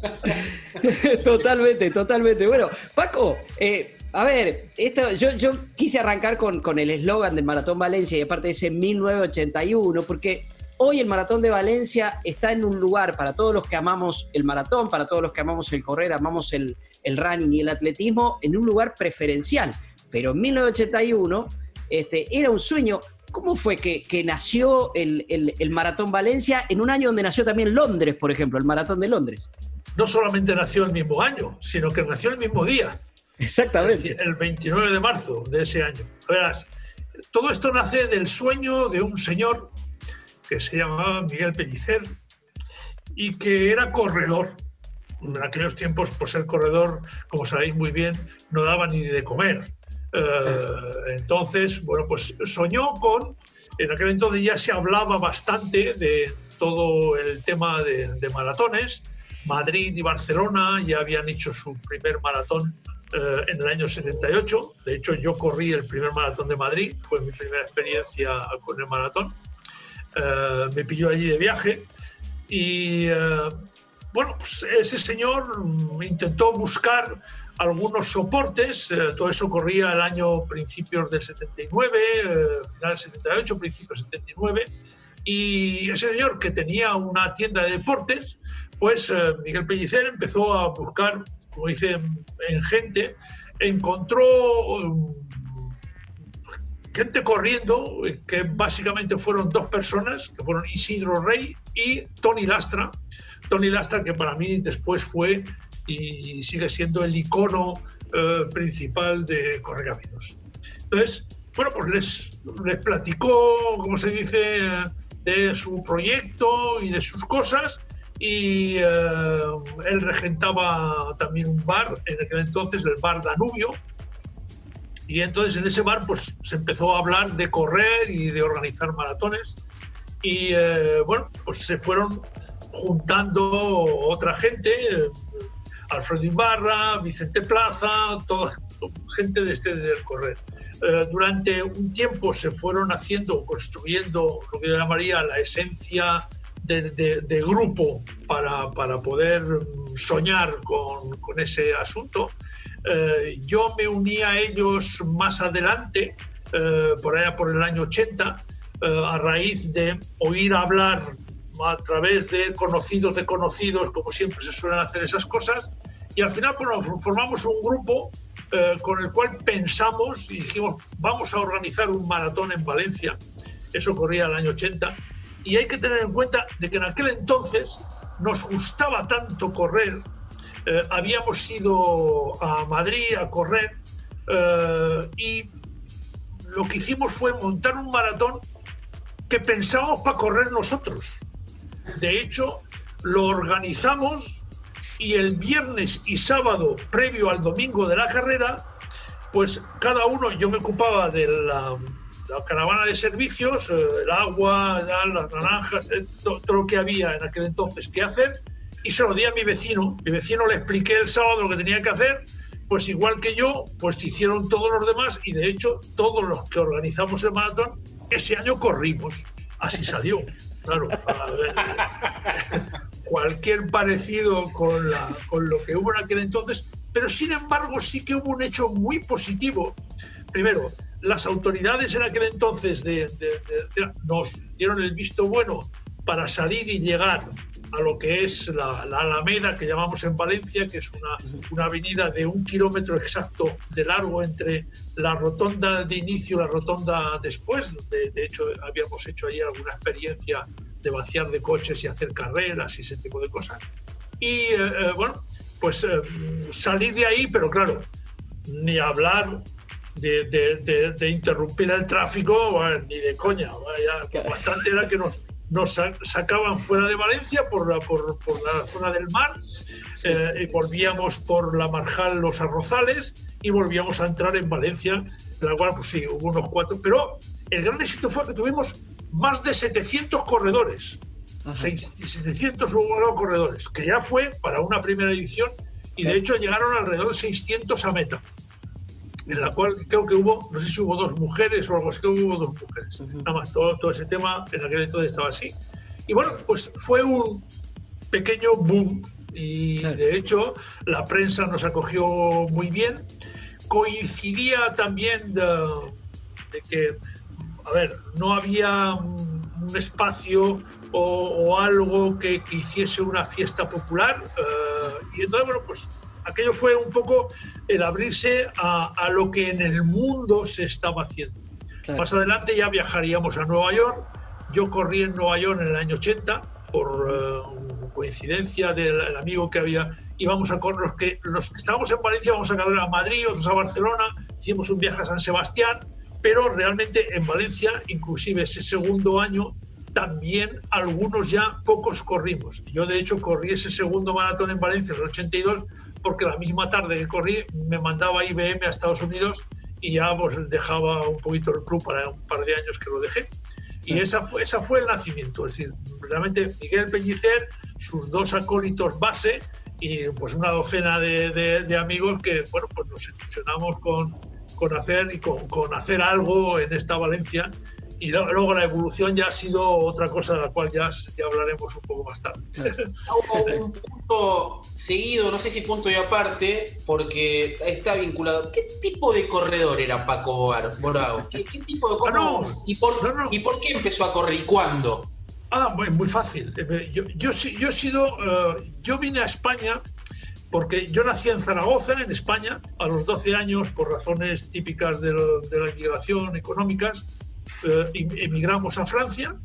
(laughs) totalmente, totalmente. Bueno, Paco, eh, a ver, esto, yo, quise arrancar con, con el eslogan del Maratón Valencia y aparte ese 1981, porque hoy el Maratón de Valencia está en un lugar para todos los que amamos el maratón, para todos los que amamos el correr, amamos el, el running y el atletismo, en un lugar preferencial. Pero en 1981 este, era un sueño. ¿Cómo fue que, que nació el, el, el Maratón Valencia en un año donde nació también Londres, por ejemplo, el Maratón de Londres? No solamente nació el mismo año, sino que nació el mismo día. Exactamente. El 29 de marzo de ese año. Verás, todo esto nace del sueño de un señor que se llamaba Miguel Pellicer y que era corredor. En aquellos tiempos, por ser corredor, como sabéis muy bien, no daba ni de comer. Eh, entonces, bueno, pues soñó con, en aquel entonces ya se hablaba bastante de todo el tema de, de maratones. Madrid y Barcelona ya habían hecho su primer maratón eh, en el año 78. De hecho, yo corrí el primer maratón de Madrid, fue mi primera experiencia con el maratón. Eh, me pilló allí de viaje y eh, bueno, pues ese señor intentó buscar algunos soportes, todo eso corría el año principios del 79, final del 78, principios del 79, y ese señor que tenía una tienda de deportes, pues Miguel Pellicer empezó a buscar como dice en gente, encontró um, gente corriendo, que básicamente fueron dos personas, que fueron Isidro Rey y Tony Lastra. Tony Lastra, que para mí después fue y sigue siendo el icono eh, principal de Correcaminos. Entonces, bueno, pues les, les platicó, como se dice, de su proyecto y de sus cosas y eh, él regentaba también un bar, en aquel entonces el bar Danubio, y entonces en ese bar pues se empezó a hablar de correr y de organizar maratones y eh, bueno, pues se fueron juntando otra gente, eh, Alfredo Ibarra, Vicente Plaza, toda gente de este del correr. durante un tiempo se fueron haciendo, construyendo lo que yo llamaría la esencia de, grupo para, para, poder soñar con, con ese asunto. Eh, yo me uní a ellos más adelante, eh, por allá por el año 80, eh, a raíz de oír hablar a través de conocidos de conocidos, como siempre se suelen hacer esas cosas, y al final formamos un grupo con el cual pensamos y dijimos, vamos a organizar un maratón en Valencia. Eso corría el año 80 y hay que tener en cuenta de que en aquel entonces nos gustaba tanto correr, eh, habíamos ido a Madrid a correr eh, y lo que hicimos fue montar un maratón que pensábamos para correr nosotros. De hecho, lo organizamos y el viernes y sábado previo al domingo de la carrera, pues cada uno, yo me ocupaba de la, la caravana de servicios, eh, el agua, las naranjas, eh, todo, lo que había en aquel entonces que hacer, y se lo di a mi vecino. Mi vecino le expliqué el sábado lo que tenía que hacer, pues igual que yo, pues hicieron todos los demás, y de hecho todos los que organizamos el maratón, ese año corrimos. Así salió. Claro, cualquier parecido con, la, con lo que hubo en aquel entonces, pero sin embargo sí que hubo un hecho muy positivo. Primero, las autoridades en aquel entonces nos dieron el visto bueno para salir y llegar a lo que es la, Alameda, que llamamos en Valencia, que es una, una, avenida de un kilómetro exacto de largo entre la rotonda de inicio y la rotonda después. De, hecho, habíamos hecho ahí alguna experiencia de vaciar de coches y hacer carreras y ese tipo de cosas. Y eh, eh, bueno, pues eh, salir de ahí, pero claro, ni hablar de, interrumpir el tráfico, ni de coña. (laughs) bastante era que nos, nos sacaban fuera de Valencia por la, por, la zona del mar, eh, y volvíamos por la Marjal Los Arrozales y volvíamos a entrar en Valencia, la cual, pues sí, hubo unos cuatro, pero el gran éxito fue que tuvimos más de 700 corredores. 700 corredores, que ya fue para una primera edición y de hecho llegaron alrededor de 600 a meta en la cual creo que hubo, no sé si hubo dos mujeres o algo así, creo que hubo dos mujeres. Nada más, todo, todo ese tema en aquel entonces estaba así. Y bueno, pues fue un pequeño boom y de hecho la prensa nos acogió muy bien. Coincidía también de, que, a ver, no había un espacio o, algo que, que, hiciese una fiesta popular. Eh, y entonces, bueno, pues aquello fue un poco el abrirse a, lo que en el mundo se estaba haciendo. Más adelante ya viajaríamos a Nueva York. Yo corrí en Nueva York en el año 80 por eh, coincidencia del amigo que había. Íbamos a correr los que, los que estábamos en Valencia, vamos a correr a Madrid, otros a Barcelona. Hicimos un viaje a San Sebastián, pero realmente en Valencia, inclusive ese segundo año, también algunos ya pocos corrimos. Yo de hecho corrí ese segundo maratón en Valencia en el 82 porque la misma tarde que corrí me mandaba IBM a Estados Unidos y ya pues dejaba un poquito el club para un par de años que lo dejé. Y esa fue, esa fue el nacimiento, es decir, realmente Miguel Pellicer, sus dos acólitos base y pues una docena de, de, amigos que, bueno, pues nos ilusionamos con, con hacer y con, con hacer algo en esta Valencia y luego la evolución ya ha sido otra cosa de la cual ya, ya hablaremos un poco más tarde. (laughs) Hubo un punto seguido, no sé si punto y aparte, porque está vinculado. ¿Qué tipo de corredor era Paco Borago? ¿Qué, tipo de ah, corredor? ¿Y, por, ¿Y por qué empezó a correr y cuándo? Ah, muy, muy fácil. Yo, yo, yo he sido, eh, yo vine a España porque yo nací en Zaragoza, en España, a los 12 años, por razones típicas de, la inmigración económicas, eh, emigramos a Francia.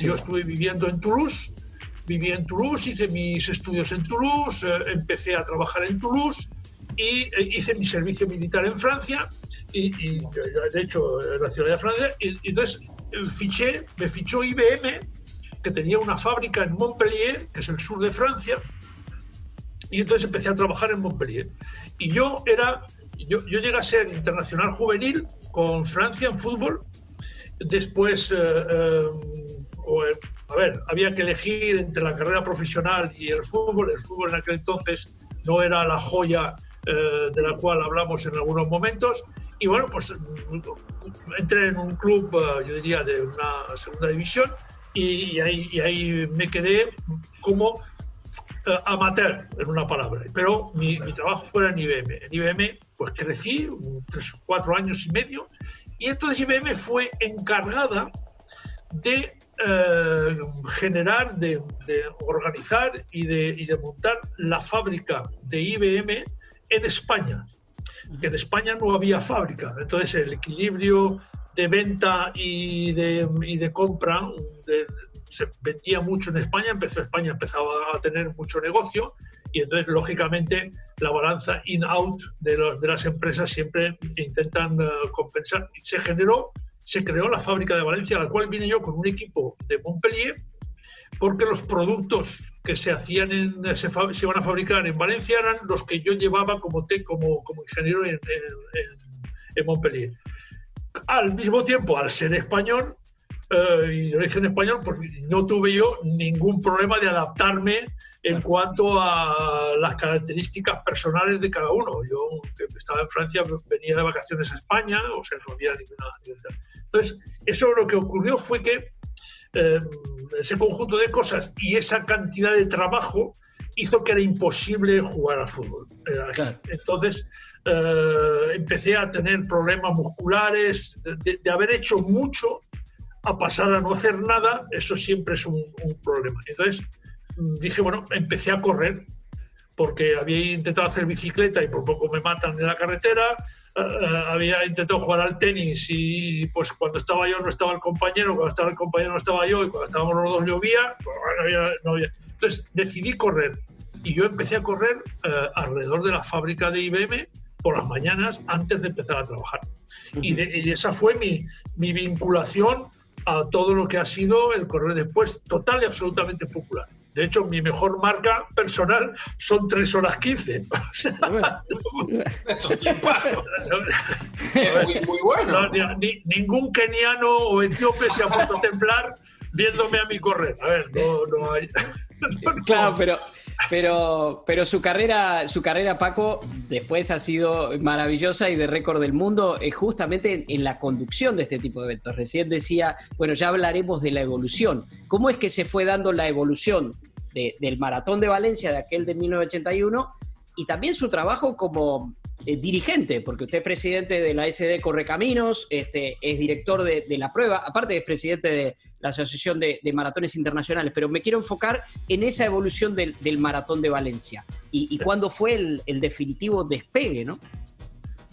Yo estuve viviendo en Toulouse, viví en Toulouse, hice mis estudios en Toulouse, eh, empecé a trabajar en Toulouse y eh, hice mi servicio militar en Francia, y, de hecho, la ciudad de Francia, y, y entonces fiché, me fichó IBM, que tenía una fábrica en Montpellier, que es el sur de Francia, y entonces empecé a trabajar en Montpellier. Y yo era, yo, yo llegué a ser internacional juvenil con Francia en fútbol. Después, eh, eh, eh, a ver, había que elegir entre la carrera profesional y el fútbol. El fútbol en aquel entonces no era la joya de la cual hablamos en algunos momentos. Y bueno, pues entré en un club, yo diría, de una segunda división y, ahí, y ahí me quedé como eh, amateur, en una palabra. Pero mi, trabajo fue en IBM. En IBM, pues crecí, tres, cuatro años y medio, y entonces IBM fue encargada de eh, generar, de, organizar y de, y de montar la fábrica de IBM en España, que en España no había fábrica. Entonces el equilibrio de venta y de, y de compra se vendía mucho en España, empezó España empezaba a tener mucho negocio y entonces lógicamente la balanza in-out de, de, las empresas siempre intentan eh, compensar. Y se generó, se creó la fábrica de Valencia, a la cual vine yo con un equipo de Montpellier, porque los productos que se hacían en, se, iban a fabricar en Valencia eran los que yo llevaba como, te, como, como ingeniero en, en Montpellier. Al mismo tiempo, al ser español, eh, y de origen español, pues no tuve yo ningún problema de adaptarme en cuanto a las características personales de cada uno. Yo, que estaba en Francia, venía de vacaciones a España, o sea, no había ninguna. Entonces, eso lo que ocurrió fue que eh, ese conjunto de cosas y esa cantidad de trabajo hizo que era imposible jugar al fútbol. Eh, entonces, empecé a tener problemas musculares, de haber hecho mucho a pasar a no hacer nada, eso siempre es un, problema. Entonces mm, dije, bueno, empecé a correr, porque había intentado hacer bicicleta y por poco me matan en la carretera, eh, eh, había intentado jugar al tenis y pues cuando estaba yo no estaba el compañero, cuando estaba el compañero no estaba yo y cuando estábamos los dos llovía, pues, no, había, Entonces decidí correr y yo empecé a correr eh, alrededor de la fábrica de IBM por las mañanas antes de empezar a trabajar. Y, y esa fue mi, mi vinculación a todo lo que ha sido el correr después, total y absolutamente popular. De hecho, mi mejor marca personal son 3 horas 15. Esos tiempazos. es muy, muy bueno. ningún keniano o etíope se ha puesto a temblar viéndome a mi correr. A ver, no, no hay. (laughs) claro, pero pero, pero su carrera, su carrera, Paco, después ha sido maravillosa y de récord del mundo, es justamente en, la conducción de este tipo de eventos. Recién decía, bueno, ya hablaremos de la evolución. ¿Cómo es que se fue dando la evolución del maratón de Valencia, de aquel de 1981, y también su trabajo como eh, dirigente, porque usted es presidente de la SD Correcaminos, este, es director de, la prueba, aparte es presidente de la Asociación de, Maratones Internacionales, pero me quiero enfocar en esa evolución del, maratón de Valencia y, cuándo fue el, definitivo despegue, ¿no?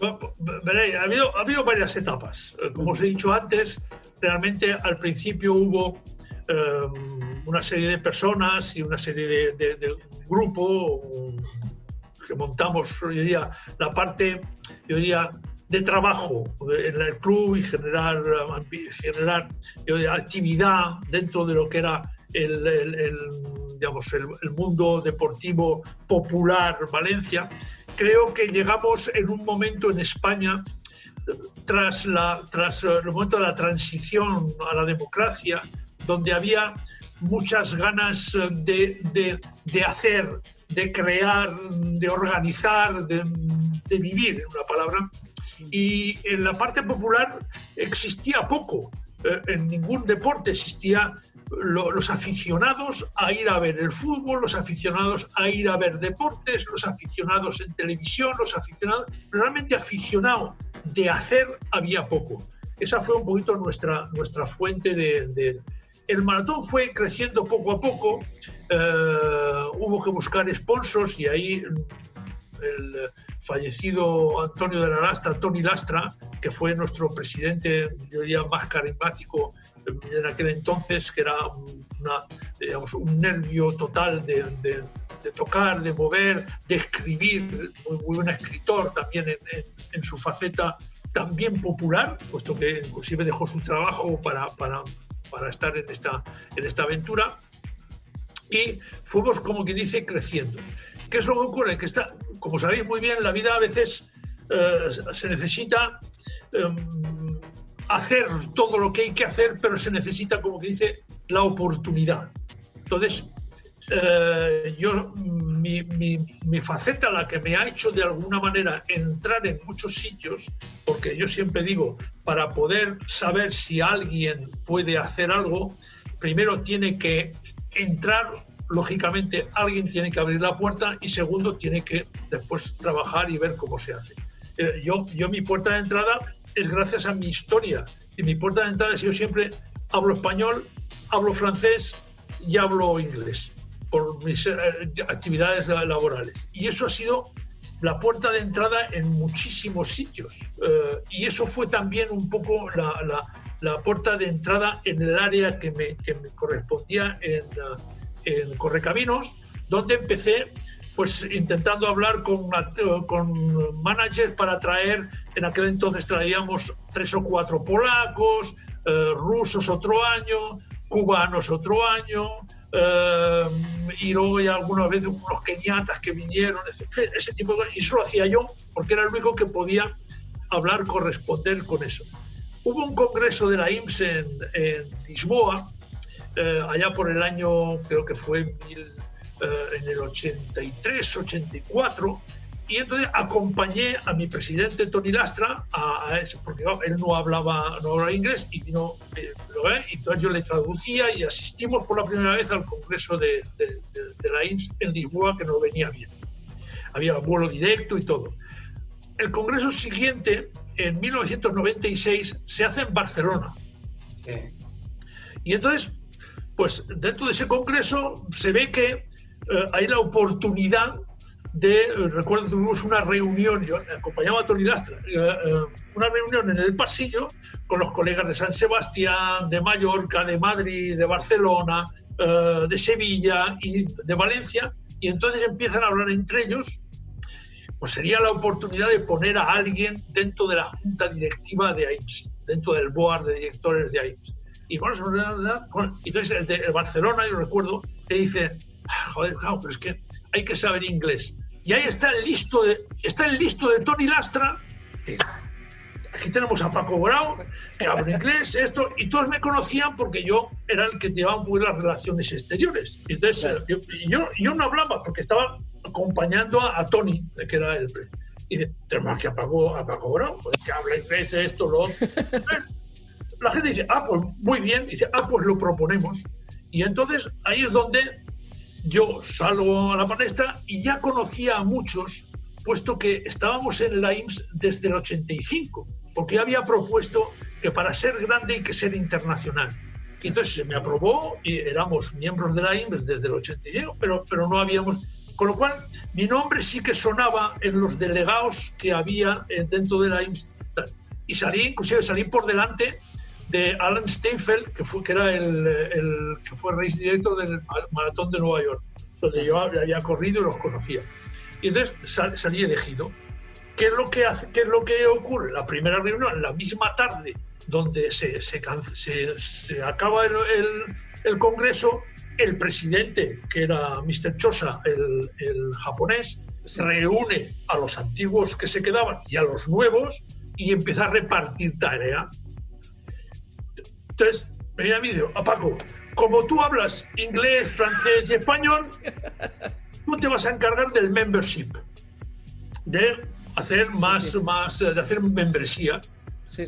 ha, habido, ha habido varias etapas. Eh, como os he dicho antes, realmente al principio hubo em, una serie de personas y una serie de, de, de grupo, que montamos, yo diría, la parte, yo diría, de trabajo en el club y generar, generar actividad dentro de lo que era el, digamos, el, mundo deportivo popular Valencia, creo que llegamos en un momento en España, tras, la, tras el momento de la transición a la democracia, donde había muchas ganas de, de, de hacer de crear, de organizar, de, vivir, en una palabra. Y en la parte popular existía poco. Eh, en ningún deporte existía los aficionados a ir a ver el fútbol, los aficionados a ir a ver deportes, los aficionados en televisión, los aficionados, realmente aficionado de hacer había poco. Esa fue un poquito nuestra, nuestra fuente de, el maratón fue creciendo poco a poco, eh, hubo que buscar sponsors y ahí el fallecido Antonio de la Lastra, Tony Lastra, que fue nuestro presidente, yo diría, más carismático en aquel entonces, que era una, un nervio total de, tocar, de mover, de escribir, muy, buen escritor también en, en, su faceta también popular, puesto que inclusive dejó su trabajo para, para, para estar en esta, en esta aventura. Y fuimos, como quien dice, creciendo. ¿Qué es lo que ocurre? Que está, como sabéis muy bien, la vida a veces eh, se necesita em, hacer todo lo que hay que hacer, pero se necesita, como que dice, la oportunidad. Entonces, eh, yo, mi, mi, faceta, la que me ha hecho de alguna manera entrar en muchos sitios, porque yo siempre digo, para poder saber si alguien puede hacer algo, primero tiene que entrar, lógicamente alguien tiene que abrir la puerta y segundo tiene que después trabajar y ver cómo se hace. Eh, yo, yo mi puerta de entrada es gracias a mi historia y mi puerta de entrada es yo siempre hablo español, hablo francés y hablo inglés por mis eh, actividades laborales. Y eso ha sido la puerta de entrada en muchísimos sitios. Eh, y eso fue también un poco la, la, puerta de entrada en el área que me, que me correspondía en, en, Correcaminos, donde empecé pues intentando hablar con, con managers para traer, en aquel entonces traíamos tres o cuatro polacos, eh, rusos otro año, cubanos otro año, eh, y luego hay algunas veces unos keniatas que vinieron, ese tipo de Y eso lo hacía yo porque era el único que podía hablar, corresponder con eso. Hubo un congreso de la IMSS en, Lisboa, eh, allá por el año, creo que fue mil, eh, en el 83, 84, y entonces acompañé a mi presidente Tony Lastra a, eso, porque él no hablaba, no hablaba inglés y no, eh, y entonces yo le traducía y asistimos por la primera vez al congreso de, de, la INS en Lisboa que nos venía bien. Había vuelo directo y todo. El congreso siguiente, en 1996, se hace en Barcelona. Y entonces, pues dentro de ese congreso se ve que eh, hay la oportunidad de, recuerdo tuvimos una reunión, yo acompañaba a Tony Lastra, eh, eh, una reunión en el pasillo con los colegas de San Sebastián, de Mallorca, de Madrid, de Barcelona, eh, de Sevilla y de Valencia, y entonces empiezan a hablar entre ellos, pues sería la oportunidad de poner a alguien dentro de la junta directiva de AIMS, dentro del board de directores de AIMS. Y bueno, entonces el de Barcelona, yo recuerdo, te dice, joder, pero es que hay que saber inglés. Y ahí está el listo de, está el listo de Tony Lastra. aquí tenemos a Paco Grau, que habla inglés, esto, y todos me conocían porque yo era el que llevaba un poco las relaciones exteriores. Y entonces yo, yo, no hablaba porque estaba acompañando a, Tony, que era el. Y dice, tenemos aquí a Paco, a Paco Grau, pues, que habla inglés, esto, lo otro. (laughs) La gente dice, ah, pues muy bien, dice, ah, pues lo proponemos. Y entonces ahí es donde yo salgo a la palestra y ya conocía a muchos, puesto que estábamos en la IMSS desde el 85, porque había propuesto que para ser grande hay que ser internacional. Y entonces se me aprobó y éramos miembros de la IMSS desde el 85, pero, pero no habíamos... Con lo cual, mi nombre sí que sonaba en los delegados que había eh, dentro de la IMSS. Y salí, inclusive salí por delante de Alan Steinfeld, que, fue, que era el, el que fue race director del Maratón de Nueva York, donde yo había corrido y los conocía. Y entonces salí elegido. ¿Qué es, lo que hace, ¿Qué es lo que ocurre? La primera reunión, la misma tarde, donde se, se, se, acaba el, el, congreso, el presidente, que era Mr. Chosa, el, el japonés, reúne a los antiguos que se quedaban y a los nuevos y empieza a repartir tarea. Entonces, venía vídeo, a Paco, como tú hablas inglés, francés y español, tú te vas a encargar del membership, de hacer más, más de hacer membresía.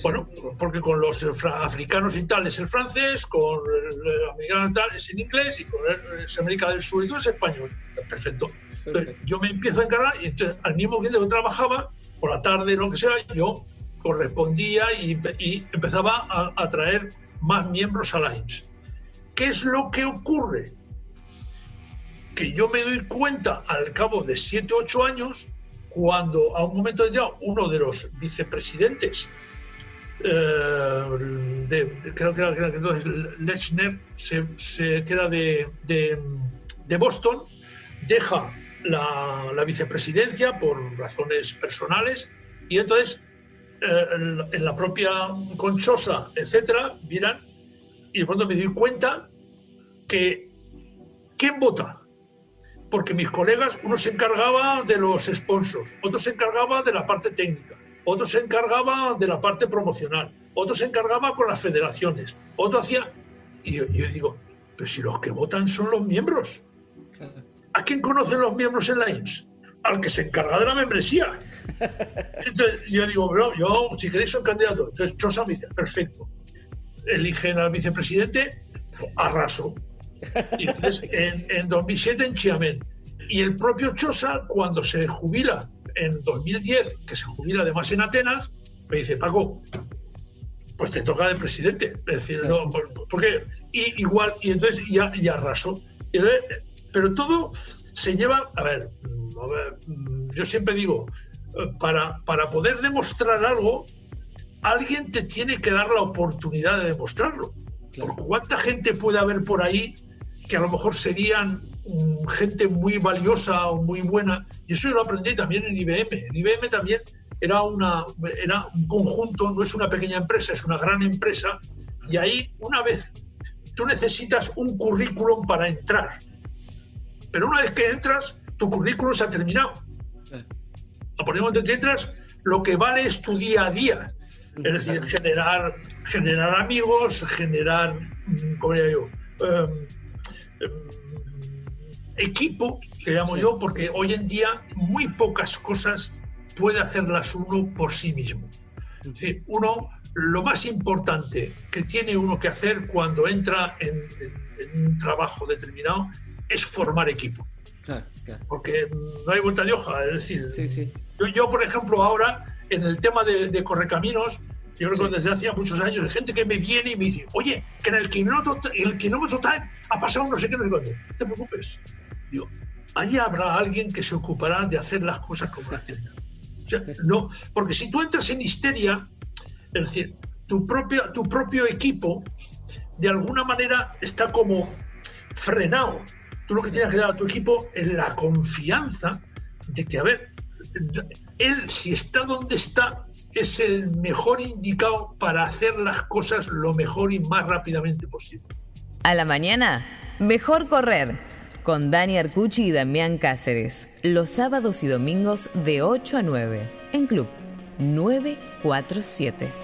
bueno, porque con los africanos y tal es el francés, con el americano y tal es en inglés y con el, América del Sur y todo es español. Perfecto. Entonces, yo me empiezo a encargar y entonces, al mismo tiempo que trabajaba, por la tarde, lo que sea, yo correspondía y, y empezaba a, a traer más miembros a la IMSS. ¿Qué es lo que ocurre? Que yo me doy cuenta al cabo de 7 8 años, cuando a un momento determinado uno de los vicepresidentes, eh, de, creo que era, entonces Lechner, se, se queda de, de, Boston, deja la, la, vicepresidencia por razones personales y entonces en, la propia Conchosa, etcétera, miran y de pronto me di cuenta que ¿quién vota? porque mis colegas, uno se encargaba de los sponsors, otro se encargaba de la parte técnica, otro se encargaba de la parte promocional, otro se encargaba con las federaciones, otro hacía... Y yo, digo, pero si los que votan son los miembros. ¿A quién conocen los miembros en la IMSS? Al que se encarga de la membresía. Entonces yo digo, bro, yo si queréis soy candidato. Entonces Chosa me dice, perfecto. Eligen al vicepresidente, arraso. Y en, 2007 en Chiamen. Y el propio Chosa, cuando se jubila en 2010, que se jubila además en Atenas, me dice, Paco, pues te toca de presidente. Es decir, no, porque y, igual, y entonces ya, ya arrasó. pero todo se lleva, a ver, a ver, yo siempre digo, para, para poder demostrar algo, alguien te tiene que dar la oportunidad de demostrarlo. ¿Cuánta gente puede haber por ahí que a lo mejor serían mm, gente muy valiosa o muy buena. Y eso yo lo aprendí también en IBM. En IBM también era, una, era un conjunto, no es una pequeña empresa, es una gran empresa. Y ahí, una vez, tú necesitas un currículum para entrar. Pero una vez que entras, tu currículum se ha terminado. A ponemos de entras, lo que vale es tu día a día. Es decir, generar, generar amigos, generar, mm, ¿cómo diría yo? Em, equipo, que llamo yo, porque hoy en día muy pocas cosas puede hacerlas uno por sí mismo. Es decir, uno, lo más importante que tiene uno que hacer cuando entra en, un trabajo determinado es formar equipo. Porque no hay vuelta de hoja. Es decir, Yo, por ejemplo, ahora en el tema de, de correcaminos, yo creo que desde hace muchos años hay gente que me viene y me dice, oye, que en el kilómetro, el kilómetro tal ha pasado no sé qué, no sé. No te preocupes. Digo, allí habrá alguien que se ocupará de hacer las cosas como las tienes. no, porque si tú entras en histeria, es decir, tu propio, tu propio equipo de alguna manera está como frenado. Tú lo que tienes que dar a tu equipo es la confianza de que, a ver, él si está donde está es el mejor indicado para hacer las cosas lo mejor y más rápidamente posible. A la mañana, mejor correr. Con Dani Arcucci y Damián Cáceres. Los sábados y domingos de 8 a 9. En Club 947.